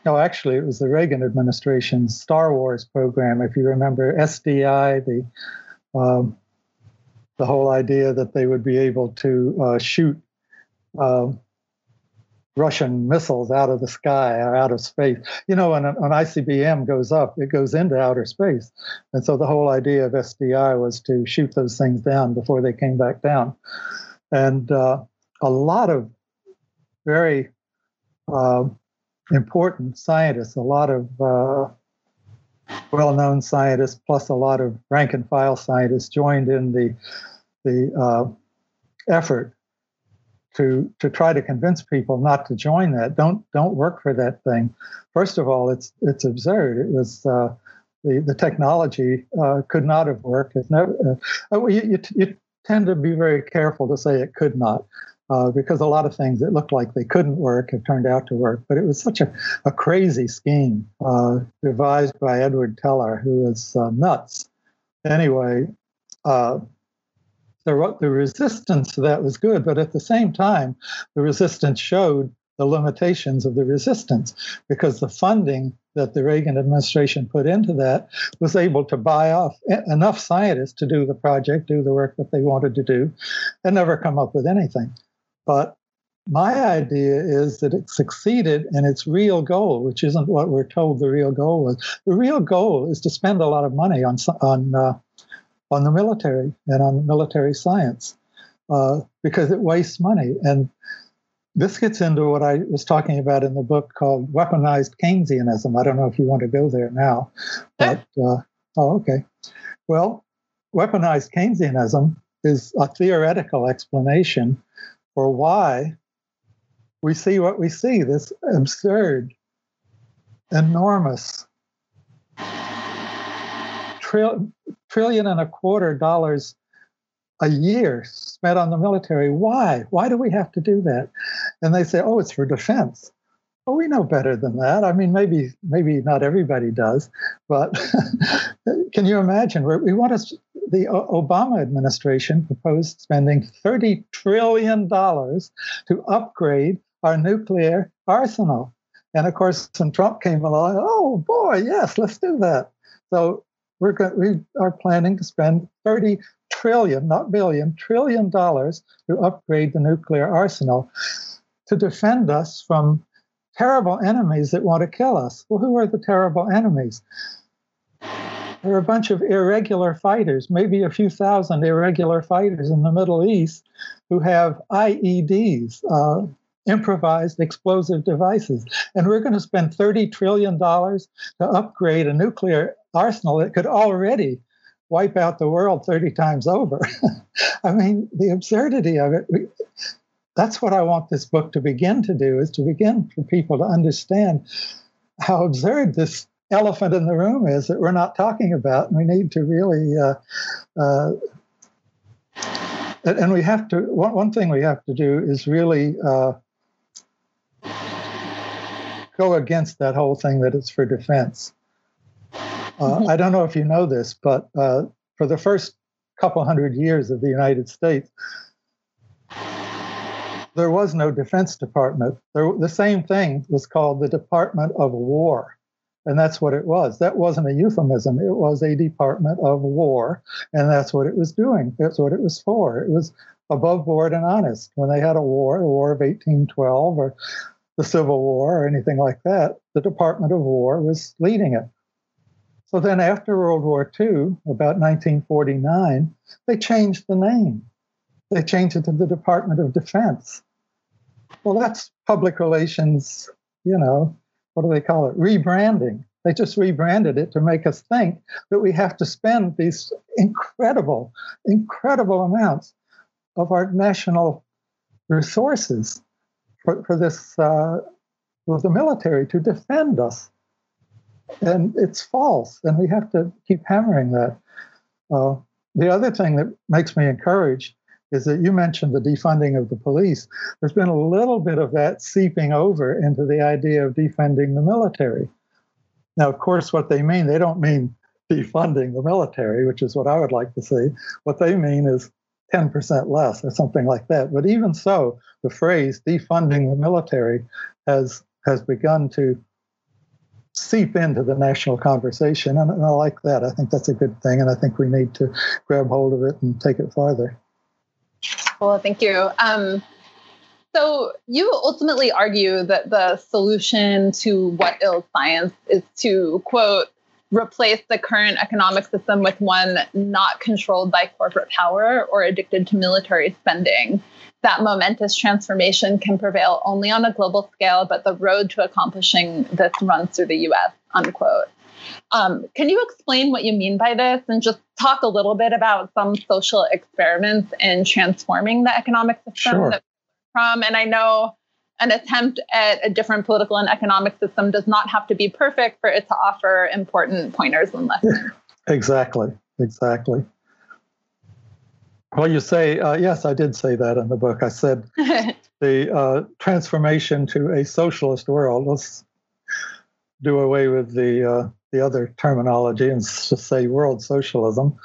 no, actually, it was the Reagan administration's Star Wars program. If you remember SDI, the um, the whole idea that they would be able to uh, shoot uh, Russian missiles out of the sky or out of space. You know, when an, ICBM goes up, it goes into outer space, and so the whole idea of SDI was to shoot those things down before they came back down. And uh, a lot of very uh, important scientists, a lot of uh, well-known scientists plus a lot of rank and file scientists joined in the the uh, effort to to try to convince people not to join that. Don't don't work for that thing. First of all, it's it's absurd. It was uh, the the technology uh, could not have worked. It's never. Uh, oh, you, you, you tend to be very careful to say it could not. Uh, because a lot of things that looked like they couldn't work have turned out to work. But it was such a, a crazy scheme uh, devised by Edward Teller, who was uh, nuts. Anyway, uh, the, the resistance to that was good, but at the same time, the resistance showed the limitations of the resistance because the funding that the Reagan administration put into that was able to buy off enough scientists to do the project, do the work that they wanted to do, and never come up with anything. But my idea is that it succeeded in its real goal, which isn't what we're told the real goal was. The real goal is to spend a lot of money on on uh, on the military and on military science uh, because it wastes money. And this gets into what I was talking about in the book called Weaponized Keynesianism. I don't know if you want to go there now, but uh, oh, okay. Well, weaponized Keynesianism is a theoretical explanation for why we see what we see this absurd, enormous trillion and a quarter dollars a year spent on the military. Why? Why do we have to do that? And they say, oh, it's for defense. Well, we know better than that. I mean, maybe maybe not everybody does, but can you imagine? We want to. The Obama administration proposed spending thirty trillion dollars to upgrade our nuclear arsenal, and of course, when Trump came along, oh boy, yes, let's do that. So we're we are planning to spend 30 trillion, not billion, trillion dollars to upgrade the nuclear arsenal to defend us from terrible enemies that want to kill us. Well, who are the terrible enemies? There are a bunch of irregular fighters, maybe a few thousand irregular fighters in the Middle East who have IEDs, uh, improvised explosive devices. And we're going to spend $30 trillion to upgrade a nuclear arsenal that could already wipe out the world 30 times over. I mean, the absurdity of it. That's what I want this book to begin to do, is to begin for people to understand how absurd this elephant in the room is that we're not talking about. And we need to really, uh, uh, and we have to, one, one thing we have to do is really uh, go against that whole thing that it's for defense. Uh, mm-hmm. I don't know if you know this, but uh, for the first couple hundred years of the United States, there was no Defense Department. There, the same thing was called the Department of War. And that's what it was. That wasn't a euphemism. It was a Department of War. And that's what it was doing. That's what it was for. It was above board and honest. When they had a war, the War of 1812 or the Civil War or anything like that, the Department of War was leading it. So then after World War II, about 1949, they changed the name. They changed it to the Department of Defense. Well, that's public relations, you know, what do they call it? Rebranding. They just rebranded it to make us think that we have to spend these incredible, incredible amounts of our national resources for, for this, uh, for the military to defend us and it's false. And we have to keep hammering that. Uh, the other thing that makes me encouraged is that you mentioned the defunding of the police. There's been a little bit of that seeping over into the idea of defunding the military. Now, of course, what they mean, they don't mean defunding the military, which is what I would like to see. What they mean is 10% less or something like that. But even so, the phrase defunding the military has has begun to seep into the national conversation. And, and, I like that. I think that's a good thing. And I think we need to grab hold of it and take it farther. Well, thank you. Um, so you ultimately argue that the solution to what ill science is to, quote, replace the current economic system with one not controlled by corporate power or addicted to military spending that momentous transformation can prevail only on a global scale, but the road to accomplishing this runs through the US, unquote. Um, can you explain what you mean by this and just talk a little bit about some social experiments in transforming the economic system sure. that from? And I know an attempt at a different political and economic system does not have to be perfect for it to offer important pointers and lessons. exactly, exactly. Well, you say, uh, yes, I did say that in the book. I said the uh, transformation to a socialist world. Let's do away with the uh, the other terminology and just say world socialism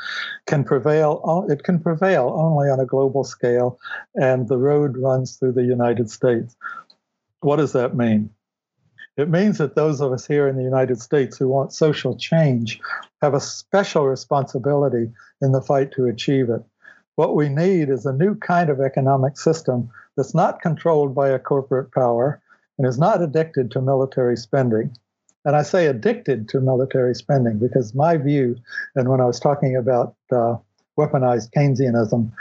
can prevail. It can prevail only on a global scale, and the road runs through the United States. What does that mean? It means that those of us here in the United States who want social change have a special responsibility in the fight to achieve it. What we need is a new kind of economic system that's not controlled by a corporate power and is not addicted to military spending. And I say addicted to military spending because my view, and when I was talking about uh, weaponized Keynesianism,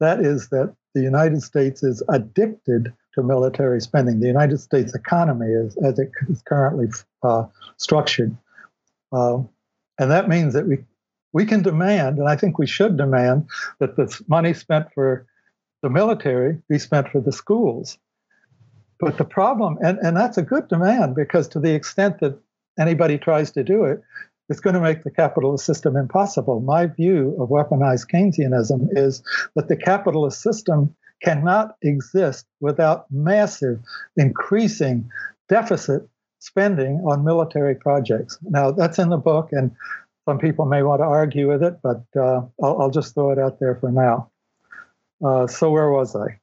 that is that the United States is addicted to military spending. The United States economy is as it is currently uh, structured. Uh, and that means that we we can demand, and I think we should demand, that the money spent for the military be spent for the schools. But the problem, and, and that's a good demand because to the extent that anybody tries to do it, it's going to make the capitalist system impossible. My view of weaponized Keynesianism is that the capitalist system cannot exist without massive, increasing deficit spending on military projects. Now, that's in the book, and some people may want to argue with it, but uh, I'll, I'll, just throw it out there for now. Uh, so, where was I?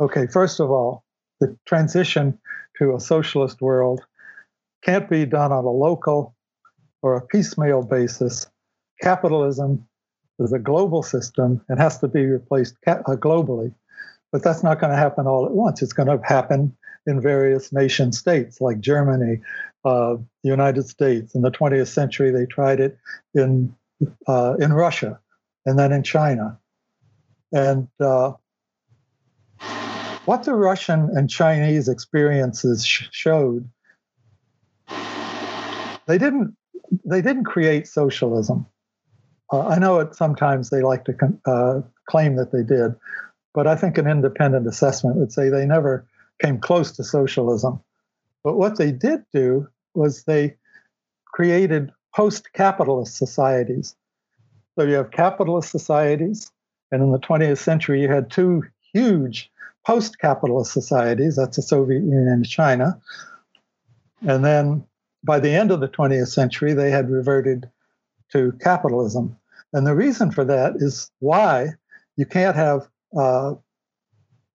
Okay, first of all, the transition to a socialist world can't be done on a local or a piecemeal basis. Capitalism is a global system and has to be replaced uh, globally. But that's not going to happen all at once. It's going to happen in various nation states like Germany, uh, the United States. In the 20th century, they tried it in uh, in Russia, and then in China. And uh, what the Russian and Chinese experiences sh- showed, they didn't they didn't create socialism. Uh, I know it sometimes they like to con- uh, claim that they did, but I think an independent assessment would say they never came close to socialism. But what they did do was they created post capitalist societies. So you have capitalist societies, and in the 20th century, you had two huge post capitalist societies that's the Soviet Union and China. And then by the end of the 20th century, they had reverted to capitalism. And the reason for that is why you can't have uh,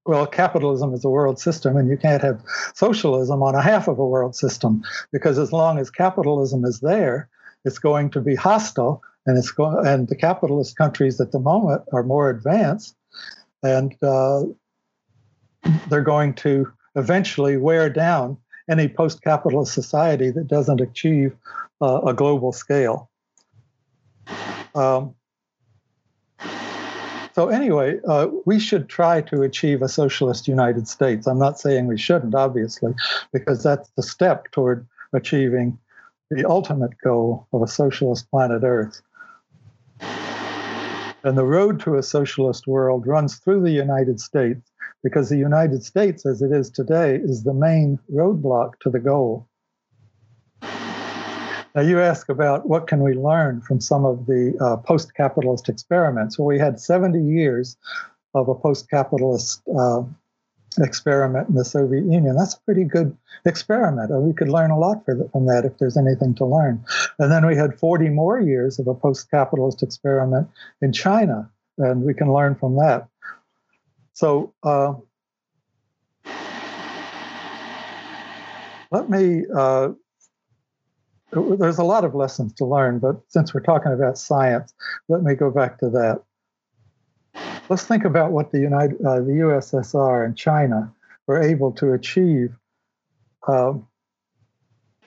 well, capitalism is a world system, and you can't have socialism on a half of a world system because as long as capitalism is there, it's going to be hostile, and it's going. And the capitalist countries at the moment are more advanced, and uh, they're going to eventually wear down any post-capitalist society that doesn't achieve uh, a global scale. Um, so anyway, uh, we should try to achieve a socialist United States. I'm not saying we shouldn't, obviously, because that's the step toward achieving the ultimate goal of a socialist planet Earth. And the road to a socialist world runs through the United States because the United States, as it is today, is the main roadblock to the goal. Now, you ask about what can we learn from some of the uh, post-capitalist experiments. Well, we had 70 years of a post-capitalist uh, experiment in the Soviet Union. That's a pretty good experiment. And we could learn a lot from that if there's anything to learn. And then we had 40 more years of a post-capitalist experiment in China, and we can learn from that. So uh, let me uh, there's a lot of lessons to learn, but since we're talking about science, let me go back to that. Let's think about what the United, uh, the USSR and China were able to achieve uh,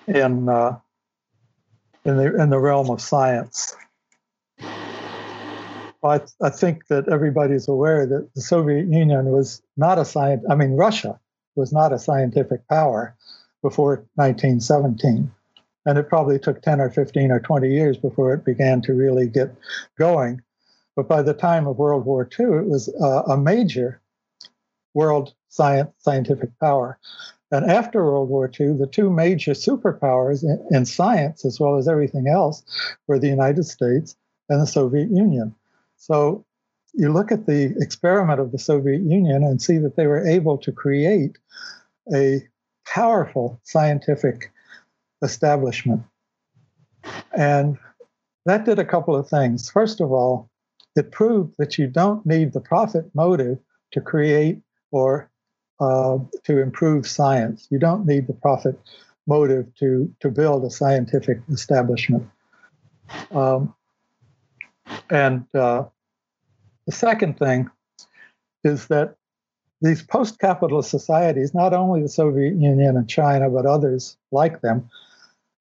in uh, in the in the realm of science. I, I think that everybody's aware that the Soviet Union was not a science. I mean, Russia was not a scientific power before 1917. And it probably took 10 or 15 or 20 years before it began to really get going. But by the time of World War II, it was uh, a major world science, scientific power. And after World War II, the two major superpowers in, in, science, as well as everything else, were the United States and the Soviet Union. So you look at the experiment of the Soviet Union and see that they were able to create a powerful scientific establishment. And that did a couple of things. First of all, it proved that you don't need the profit motive to create or uh, to improve science. You don't need the profit motive to, to build a scientific establishment. Um, and uh, the second thing is that these post capitalist societies, not only the Soviet Union and China, but others like them,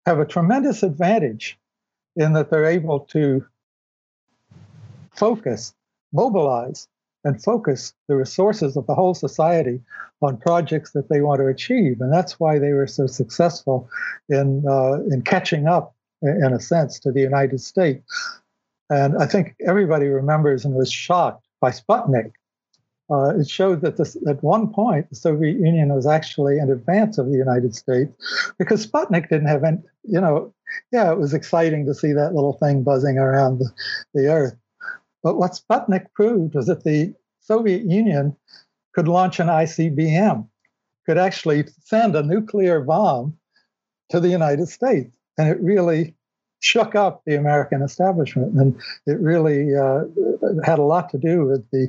have a tremendous advantage in that they're able to focus, mobilize, and focus the resources of the whole society on projects that they want to achieve. And that's why they were so successful in, uh, in catching up, in a sense, to the United States. And I think everybody remembers and was shocked by Sputnik. Uh, it showed that this, at one point the Soviet Union was actually in advance of the United States because Sputnik didn't have any, you know, yeah, it was exciting to see that little thing buzzing around the, the Earth. But what Sputnik proved was that the Soviet Union could launch an ICBM, could actually send a nuclear bomb to the United States. And it really shook up the American establishment, and it really uh, had a lot to do with the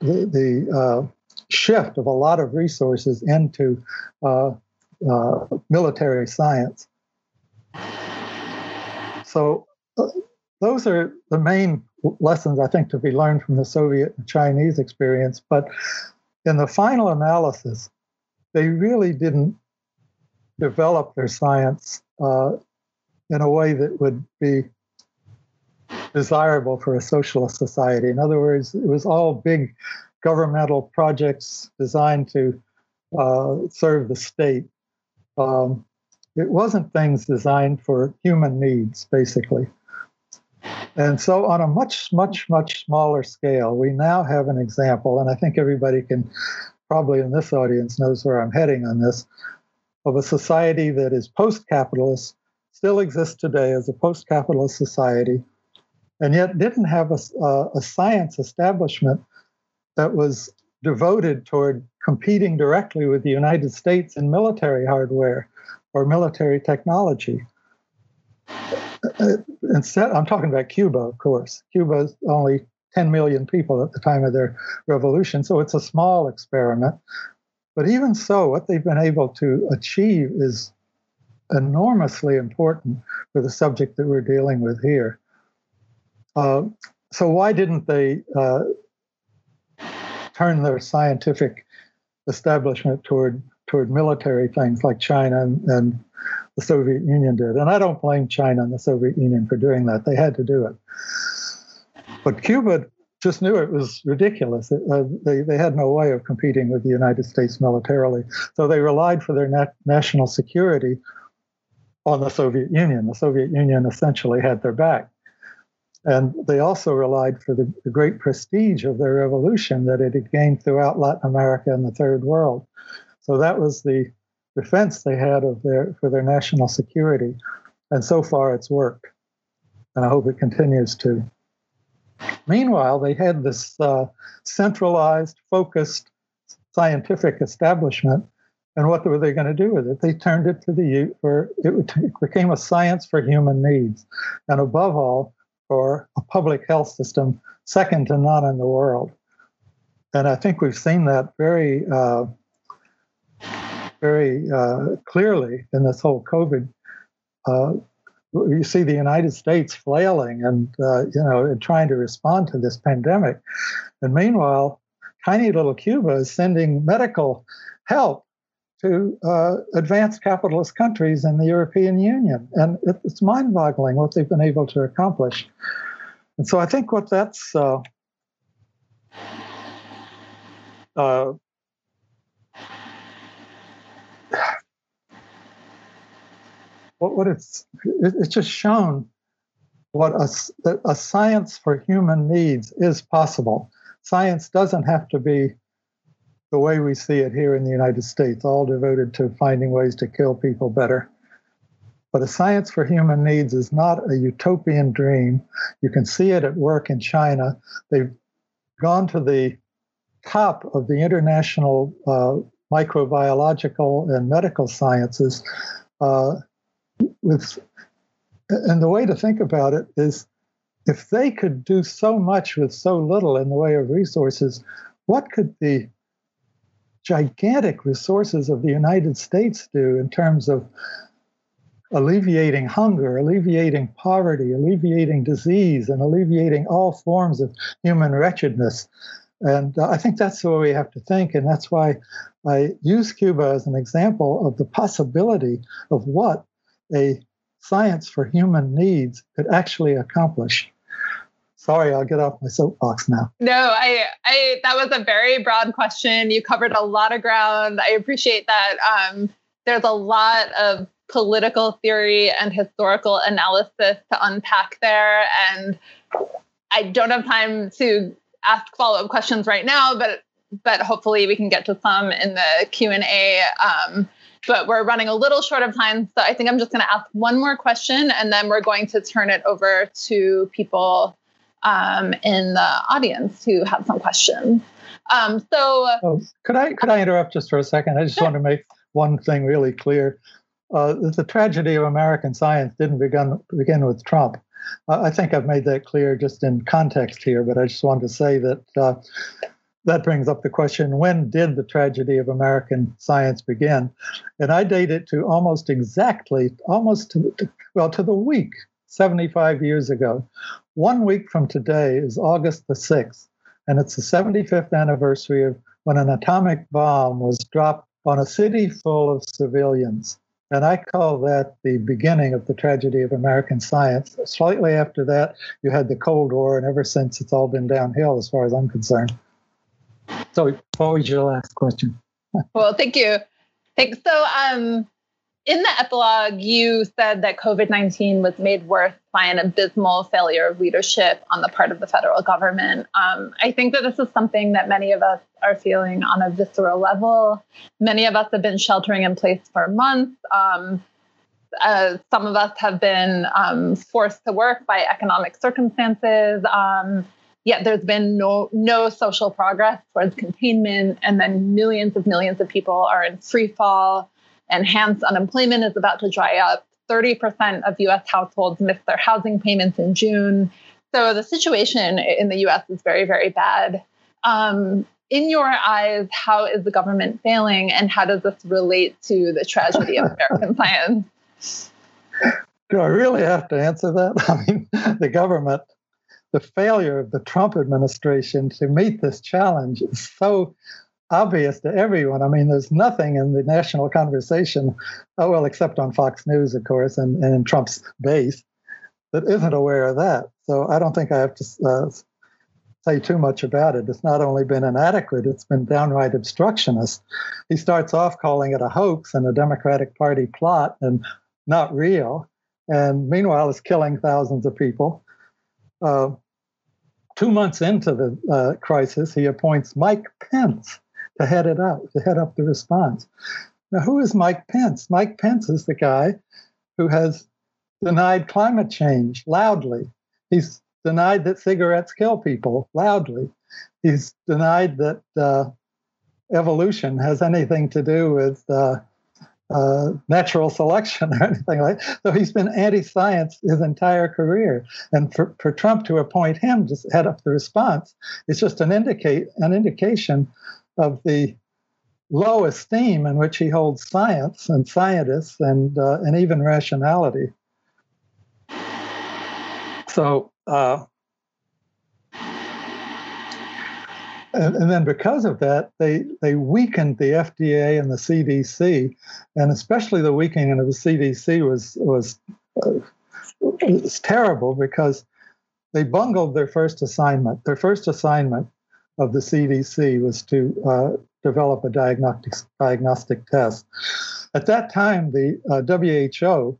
the, the uh, shift of a lot of resources into uh, uh military science. So uh, those are the main lessons I think to be learned from the Soviet and Chinese experience. But in the final analysis, they really didn't develop their science uh, in a way that would be desirable for a socialist society. In other words, it was all big governmental projects designed to uh, serve the state. Um, it wasn't things designed for human needs, basically. And so, on a much, much, much smaller scale, we now have an example, and I think everybody can probably in this audience knows where I'm heading on this, of a society that is post capitalist, still exists today as a post capitalist society, and yet didn't have a, uh, a science establishment that was devoted toward competing directly with the United States in military hardware or military technology. Uh, instead, I'm talking about Cuba, of course. Cuba's only 10 million people at the time of their revolution, so it's a small experiment. But even so, what they've been able to achieve is enormously important for the subject that we're dealing with here. Uh, so, why didn't they uh, turn their scientific establishment toward toward military things like China and, and the Soviet Union did. And I don't blame China and the Soviet Union for doing that. They had to do it. But Cuba just knew it was ridiculous. uh, they, they had no way of competing with the United States militarily. So they relied for their nat- national security on the Soviet Union. The Soviet Union essentially had their back. And they also relied for the, the great prestige of their revolution that it had gained throughout Latin America and the Third World. So that was the defense they had of their for their national security, and so far it's worked, and I hope it continues to. Meanwhile, they had this uh, centralized, focused scientific establishment, and what were they going to do with it? They turned it to the youth, for it became a science for human needs, and above all, for a public health system second to none in the world. And I think we've seen that very uh, very uh, clearly in this whole COVID. Uh, you see the United States flailing and uh, you know and trying to respond to this pandemic, and meanwhile, tiny little Cuba is sending medical help to uh, advanced capitalist countries in the European Union, and it's mind-boggling what they've been able to accomplish. And so I think what that's uh, uh, what, what it's it's just shown what a, a science for human needs is possible. Science doesn't have to be the way we see it here in the United States, all devoted to finding ways to kill people better. But a science for human needs is not a utopian dream. You can see it at work in China. They've gone to the top of the international uh, microbiological and medical sciences uh, with and the way to think about it is if they could do so much with so little in the way of resources, what could the gigantic resources of the United States do in terms of alleviating hunger, alleviating poverty, alleviating disease, and alleviating all forms of human wretchedness? And uh, I think that's the way we have to think. And that's why I use Cuba as an example of the possibility of what a science for human needs could actually accomplish. Sorry, I'll get off my soapbox now. No, I, I that was a very broad question. You covered a lot of ground. I appreciate that. Um, there's a lot of political theory and historical analysis to unpack there, and I don't have time to ask follow-up questions right now, but but hopefully we can get to some in the Q and A. Um, but we're running a little short of time. So I think I'm just going to ask one more question and then we're going to turn it over to people um, in the audience who have some questions. Um, so, oh, could I could I interrupt just for a second? I just want to make one thing really clear. Uh, the tragedy of American science didn't begin begin with Trump. Uh, I think I've made that clear just in context here, but I just wanted to say that uh, that brings up the question when did the tragedy of American science begin? And I date it to almost exactly, almost to, well, to the week 75 years ago. One week from today is August the 6th, and it's the 75th anniversary of when an atomic bomb was dropped on a city full of civilians. And I call that the beginning of the tragedy of American science. Slightly after that, you had the Cold War, and ever since it's all been downhill as far as I'm concerned. So, what was your last question? well, thank you. Thanks. So, um, in the epilogue, you said that COVID 19 was made worse by an abysmal failure of leadership on the part of the federal government. Um, I think that this is something that many of us are feeling on a visceral level. Many of us have been sheltering in place for months. Um, uh, some of us have been um, forced to work by economic circumstances. Um, yet there's been no no social progress towards containment and then millions of millions of people are in free fall and hence unemployment is about to dry up. 30% of us households missed their housing payments in june. So the situation in the us is very very bad. Um, in your eyes how is the government failing and how does this relate to the tragedy of american science? Do i really have to answer that? I mean the government the failure of the Trump administration to meet this challenge is so obvious to everyone. I mean, there's nothing in the national conversation, oh, well, except on Fox News, of course, and, and in Trump's base, that isn't aware of that. So I don't think I have to uh, say too much about it. It's not only been inadequate, it's been downright obstructionist. He starts off calling it a hoax and a Democratic Party plot and not real. And meanwhile, it's killing thousands of people. Uh, two months into the uh, crisis, he appoints Mike Pence to head it up, to head up the response. Now, who is Mike Pence? Mike Pence is the guy who has denied climate change loudly. He's denied that cigarettes kill people loudly. He's denied that uh, evolution has anything to do with uh, uh, natural selection or anything like that. So he's been anti-science his entire career. And for, for Trump to appoint him to head up the response is just an indicate an indication of the low esteem in which he holds science and scientists and uh, and even rationality. So uh, and, and, then because of that, they they weakened the FDA and the CDC, and especially the weakening of the CDC was was uh, was terrible because they bungled their first assignment. Their first assignment of the CDC was to uh, develop a diagnostic diagnostic test. At that time, the uh, WHO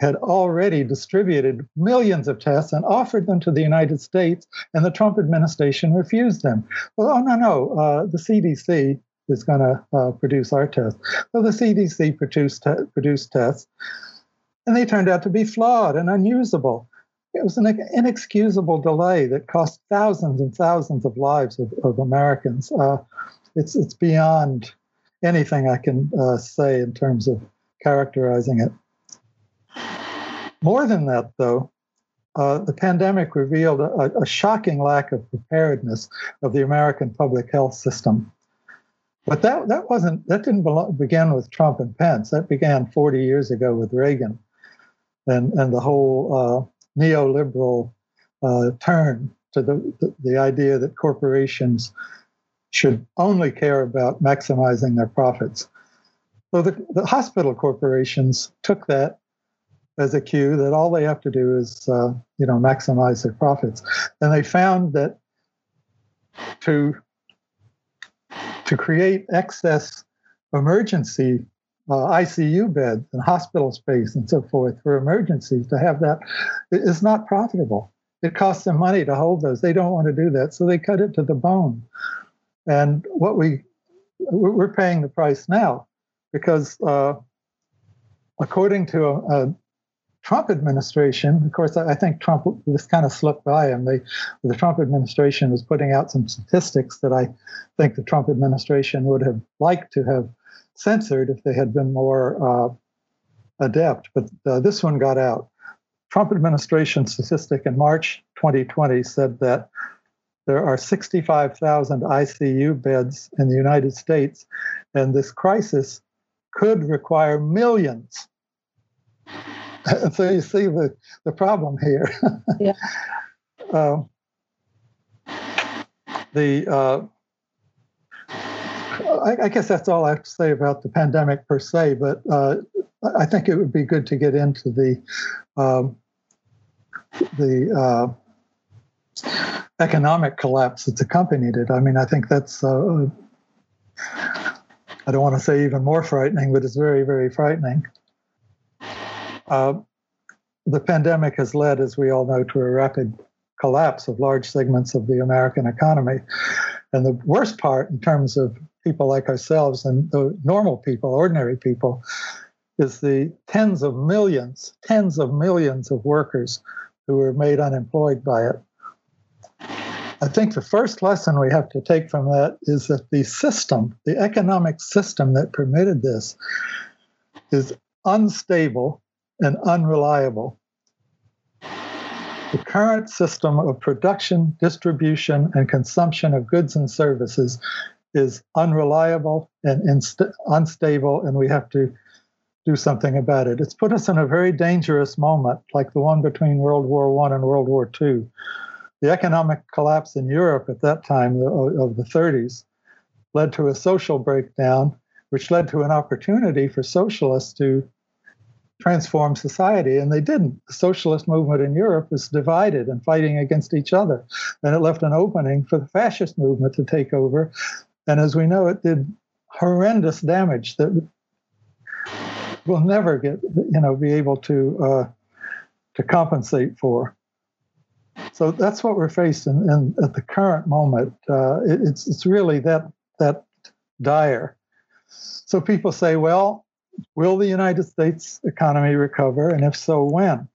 had already distributed millions of tests and offered them to the United States, and the Trump administration refused them. Well, oh, no, no, uh, the CDC is going to uh, produce our tests. So the CDC produced, produced tests, and they turned out to be flawed and unusable. It was an inexcusable delay that cost thousands and thousands of lives of, of Americans. Uh, it's, it's beyond anything I can uh, say in terms of characterizing it. More than that, though, uh, the pandemic revealed a, a, shocking lack of preparedness of the American public health system. But that, that wasn't that didn't belong, begin with Trump and Pence. That began 40 years ago with Reagan, and and the whole uh, neoliberal uh, turn to the, the idea that corporations should only care about maximizing their profits. So the, the hospital corporations took that as a cue that all they have to do is, uh, you know, maximize their profits. And they found that to to create excess emergency uh, ICU beds and hospital space and so forth for emergencies, to have that is not profitable. It costs them money to hold those. They don't want to do that, so they cut it to the bone. And what we we're paying the price now because uh, according to a, a, Trump administration, of course, I think Trump this kind of slipped by him. They, the Trump administration was putting out some statistics that I think the Trump administration would have liked to have censored if they had been more uh, adept. But uh, this one got out. Trump administration statistic in March 2020 said that there are 65,000 ICU beds in the United States, and this crisis could require millions. so you see the, the problem here. yeah. Uh, the uh, I, I, guess that's all I have to say about the pandemic per se, but uh, I think it would be good to get into the um, the uh, economic collapse that's accompanied it. I mean, I think that's, uh, I don't want to say even more frightening, but it's very, very frightening. Uh, the pandemic has led, as we all know, to a rapid collapse of large segments of the American economy. And the worst part, in terms of people like ourselves and the normal people, ordinary people, is the tens of millions, tens of millions of workers who were made unemployed by it. I think the first lesson we have to take from that is that the system, the economic system that permitted this, is unstable and unreliable. The current system of production, distribution, and consumption of goods and services is unreliable and inst- unstable, and we have to do something about it. It's put us in a very dangerous moment, like the one between World War I and World War II, the economic collapse in Europe at that time of the 30s led to a social breakdown, which led to an opportunity for socialists to transform society, and they didn't. The socialist movement in Europe was divided and fighting against each other, and it left an opening for the fascist movement to take over. And as we know, it did horrendous damage that we'll never get, you know, be able to uh, to compensate for. So that's what we're facing in, at the current moment. Uh, it, it's it's really that that dire. So people say, well, will the United States economy recover, and if so, when?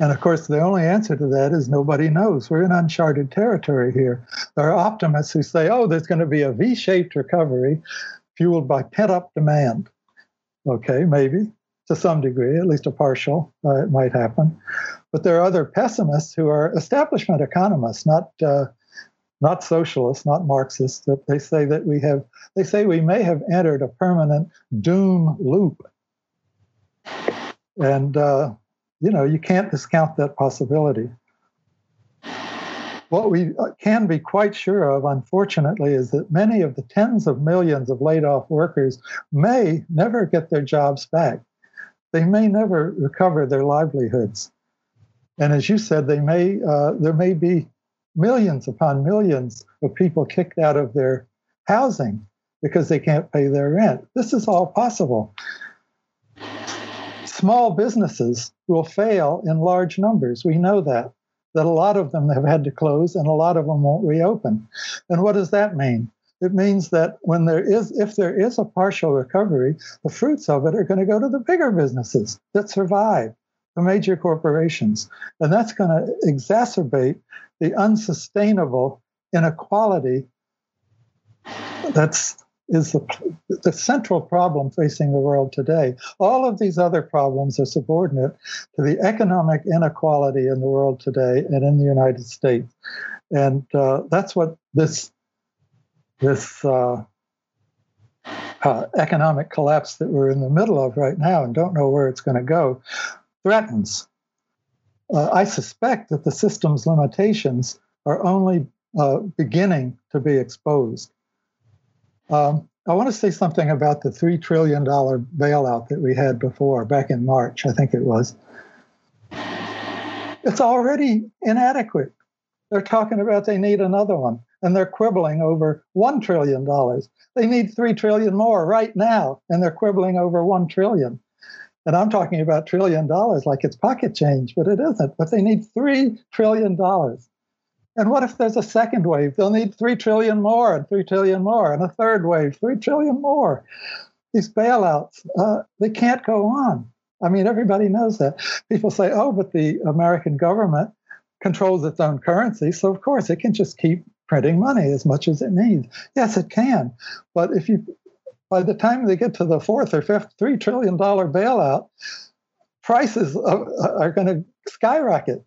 And of course, the only answer to that is nobody knows. We're in uncharted territory here. There are optimists who say, oh, there's going to be a V shaped recovery fueled by pent up demand. Okay, maybe to some degree, at least a partial, uh, it might happen. But there are other pessimists who are establishment economists, not uh, not socialists, not Marxists. That they say that we have, they say we may have entered a permanent doom loop, and uh, you know you can't discount that possibility. What we uh, can be quite sure of, unfortunately, is that many of the tens of millions of laid off workers may never get their jobs back. They may never recover their livelihoods. And as you said, they may uh, there may be millions upon millions of people kicked out of their housing because they can't pay their rent. This is all possible. Small businesses will fail in large numbers. We know that that a lot of them have had to close and a lot of them won't reopen. And what does that mean? It means that when there is, if there is a partial recovery, the fruits of it are going to go to the bigger businesses that survive, the major corporations. And that's going to exacerbate the unsustainable inequality that's is the, the central problem facing the world today. All of these other problems are subordinate to the economic inequality in the world today and in the United States. And uh, that's what this, this uh, uh, economic collapse that we're in the middle of right now and don't know where it's going to go threatens. Uh, I suspect that the system's limitations are only uh, beginning to be exposed. Um, I want to say something about the $3 trillion bailout that we had before, back in March, I think it was. It's already inadequate. They're talking about they need another one, and they're quibbling over $1 trillion. They need 3 trillion more right now, and they're quibbling over 1 trillion. And I'm talking about trillion dollars like it's pocket change, but it isn't. But they need $3 trillion. And what if there's a second wave? They'll need 3 trillion more and 3 trillion more and a third wave, 3 trillion more. These bailouts, uh, they can't go on. I mean, everybody knows that. People say, oh, but the American government controls its own currency. So, of course, it can just keep printing money as much as it needs. Yes, it can. But if you, by the time they get to the fourth or fifth $3 trillion bailout, prices are, are going to skyrocket.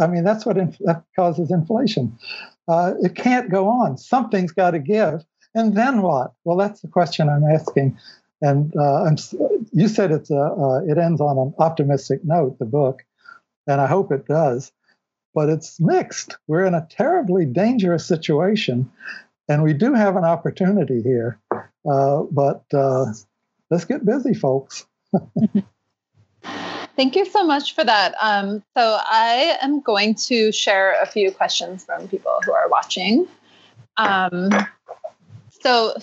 I mean, that's what inf- that causes inflation. Uh, it can't go on. Something's got to give. And then what? Well, that's the question I'm asking. And uh, I'm, you said it's a, uh, it ends on an optimistic note, the book, and I hope it does. But it's mixed. We're in a terribly dangerous situation, and we do have an opportunity here. Uh, but uh, let's get busy, folks. Thank you so much for that. Um, so I am going to share a few questions from people who are watching. Um, so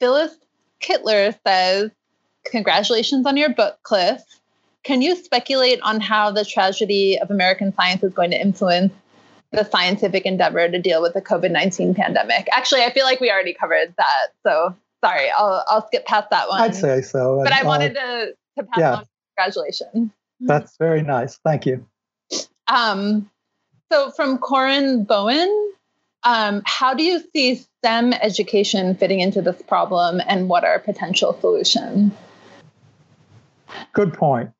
Phyllis Kittler says, "Congratulations on your book, Cliff. Can you speculate on how the tragedy of American science is going to influence the scientific endeavor to deal with the COVID 19 pandemic? Actually, I feel like we already covered that. So sorry, I'll, I'll skip past that one. I'd say so. But I wanted to, to pass yeah. on congratulations. That's very nice. Thank you. Um, so, from Corin Bowen, um, how do you see STEM education fitting into this problem and what are potential solutions? Good point.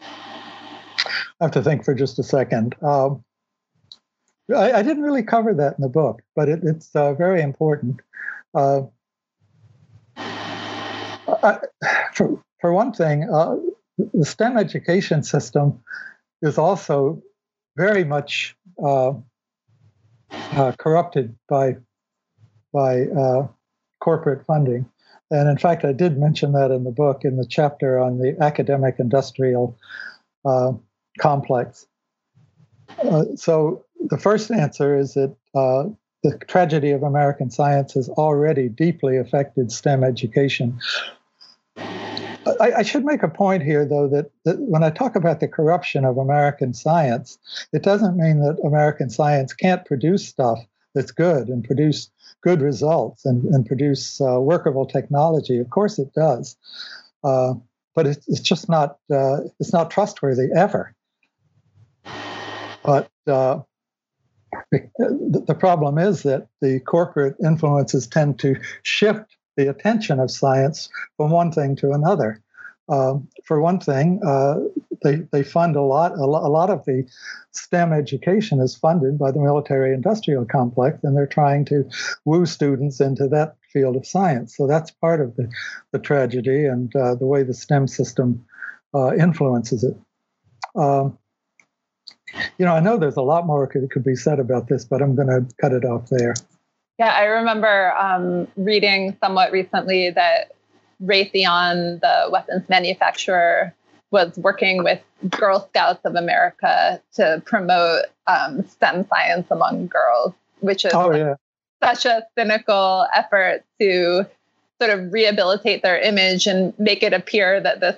I have to think for just a second. Um, I, I, didn't really cover that in the book, but it, it's uh, very important. Uh, I, for, for one thing, uh, the STEM education system is also very much uh, uh, corrupted by by uh, corporate funding. And in fact, I did mention that in the book in the chapter on the academic industrial uh, complex. Uh, so the first answer is that uh, the tragedy of American science has already deeply affected STEM education I, I, should make a point here, though, that, that when I talk about the corruption of American science, it doesn't mean that American science can't produce stuff that's good and produce good results and, and produce uh, workable technology. Of course, it does, uh, but it's, it's just not uh, it's not trustworthy ever. But uh, the problem is that the corporate influences tend to shift the attention of science from one thing to another. Uh, for one thing, uh, they, they fund a lot, a lot. A lot of the STEM education is funded by the military industrial complex, and they're trying to woo students into that field of science. So that's part of the, the tragedy and uh, the way the STEM system uh, influences it. Um, you know, I know there's a lot more that could be said about this, but I'm going to cut it off there. Yeah, I remember um, reading somewhat recently that Raytheon, the weapons manufacturer, was working with Girl Scouts of America to promote um, STEM science among girls, which is oh, yeah. such a cynical effort to sort of rehabilitate their image and make it appear that this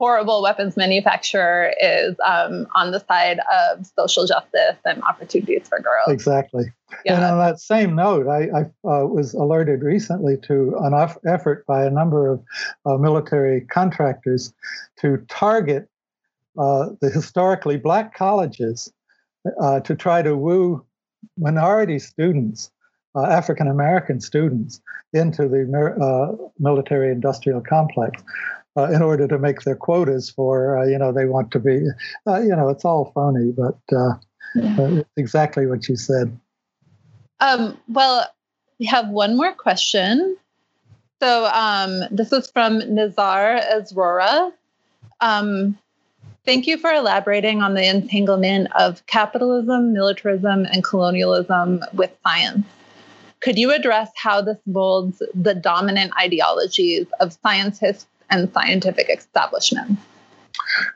horrible weapons manufacturer is um, on the side of social justice and opportunities for girls. Exactly. Yeah. And on that same note, I, I uh, was alerted recently to an effort by a number of uh, military contractors to target uh, the historically black colleges uh, to try to woo minority students, uh, African American students, into the uh, military industrial complex uh, in order to make their quotas for, uh, you know, they want to be, uh, you know, it's all phony, but uh, yeah. exactly what you said. Um, well, we have one more question. So um, this is from nazar Azrora. Um, thank you for elaborating on the entanglement of capitalism, militarism, and colonialism with science. Could you address how this molds the dominant ideologies of scientists and scientific establishments.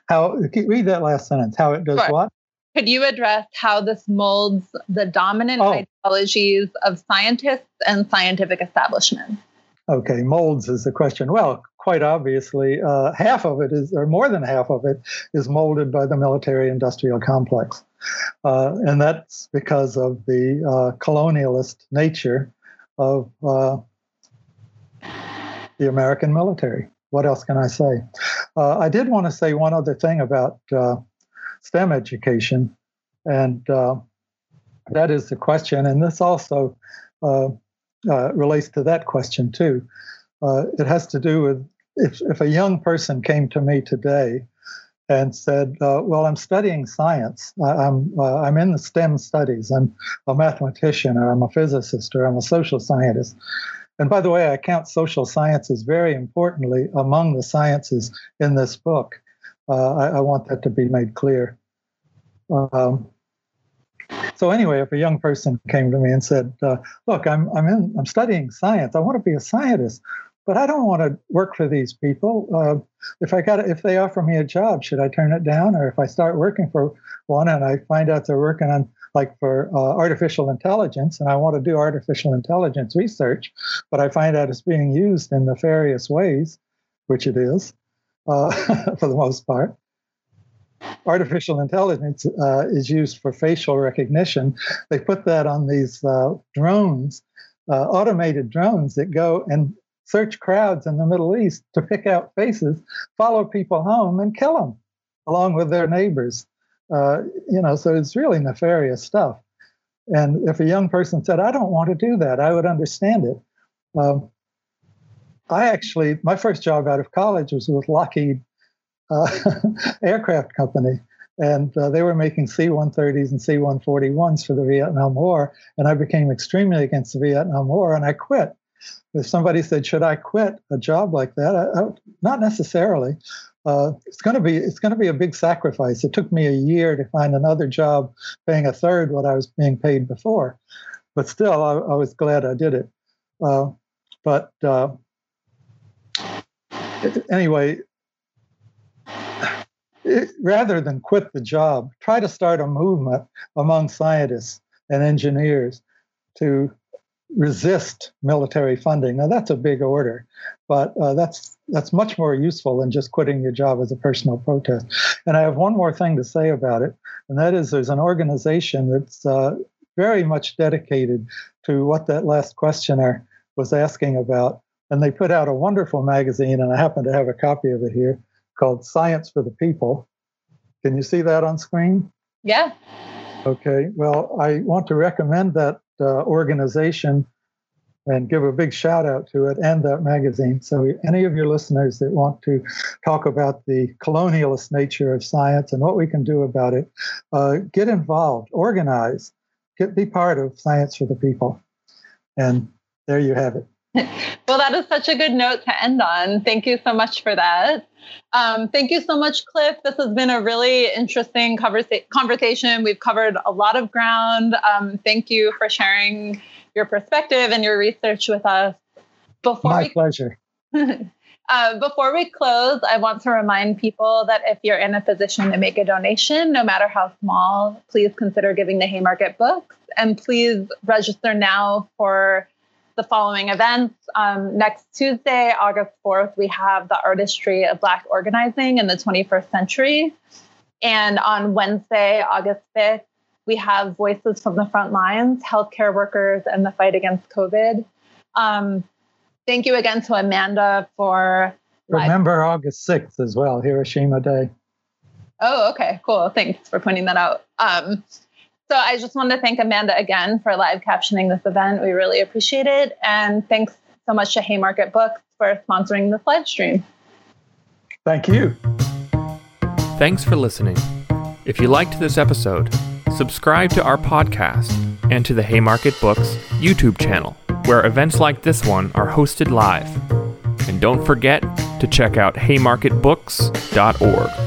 How read that last sentence? How it does sure. what? Could you address how this molds the dominant oh. ideologies of scientists and scientific establishments? Okay, molds is the question. Well, quite obviously, uh, half of it is, or more than half of it, is molded by the military industrial complex. Uh, and that's because of the uh, colonialist nature of uh, the American military what else can I say? Uh, I did want to say one other thing about uh, STEM education, and uh, that is the question, and this also uh, uh, relates to that question too. Uh, it has to do with if, if a young person came to me today and said, "Well, I'm studying science. I, am I'm, I'm in the STEM studies. I'm a mathematician, or I'm a physicist, or I'm a social scientist." And by the way, I count social sciences very importantly among the sciences in this book. Uh, I, I, want that to be made clear. Um, so anyway, if a young person came to me and said, uh, "Look, I'm I'm in I'm studying science. I want to be a scientist, but I don't want to work for these people. Uh, if I got if they offer me a job, should I turn it down? Or if I start working for one and I find out they're working on like for uh, artificial intelligence, and I want to do artificial intelligence research, but I find out it's being used in nefarious ways, which it is uh, for the most part. Artificial intelligence uh, is used for facial recognition. They put that on these uh, drones, uh, automated drones that go and search crowds in the Middle East to pick out faces, follow people home, and kill them along with their neighbors. Uh, you know, so it's really nefarious stuff. And if a young person said, I don't want to do that, I would understand it. Um, I actually, my first job out of college was with Lockheed uh, Aircraft Company. And uh, they were making C 130s and C 141s for the Vietnam War. And I became extremely against the Vietnam War and I quit. If somebody said, Should I quit a job like that? I, I, not necessarily uh, it's going to be it's going to be a big sacrifice. It took me a year to find another job paying a third what I was being paid before, but still, I, I was glad I did it. Uh, but uh, anyway, it, rather than quit the job, try to start a movement among scientists and engineers to resist military funding. Now that's a big order, but uh, that's that's much more useful than just quitting your job as a personal protest. And I have one more thing to say about it, and that is there's an organization that's uh, very much dedicated to what that last questioner was asking about, and they put out a wonderful magazine, and I happen to have a copy of it here called Science for the People. Can you see that on screen? Yeah. Okay. Well, I want to recommend that uh, organization and give a big shout out to it and that magazine. So, any of your listeners that want to talk about the colonialist nature of science and what we can do about it, uh, get involved, organize, get be part of Science for the People. And there you have it. Well, that is such a good note to end on. Thank you so much for that. Um, thank you so much, Cliff. This has been a really interesting conversa- conversation. We've covered a lot of ground. Um, thank you for sharing your perspective and your research with us. Before My we, pleasure. uh, before we close, I want to remind people that if you're in a position to make a donation, no matter how small, please consider giving the Haymarket Books and please register now for the following events. Um, next Tuesday, August 4th, we have the artistry of Black organizing in the 21st century. And on Wednesday, August 5th, we have Voices from the Front Lines, Healthcare Workers, and the Fight Against COVID. Um, thank you again to Amanda for. Remember live- August 6th as well, Hiroshima Day. Oh, okay, cool. Thanks for pointing that out. Um, so I just want to thank Amanda again for live captioning this event. We really appreciate it. And thanks so much to Haymarket Books for sponsoring this live stream. Thank you. Thanks for listening. If you liked this episode, subscribe to our podcast and to the Haymarket Books YouTube channel, where events like this one are hosted live. And don't forget to check out haymarketbooks.org.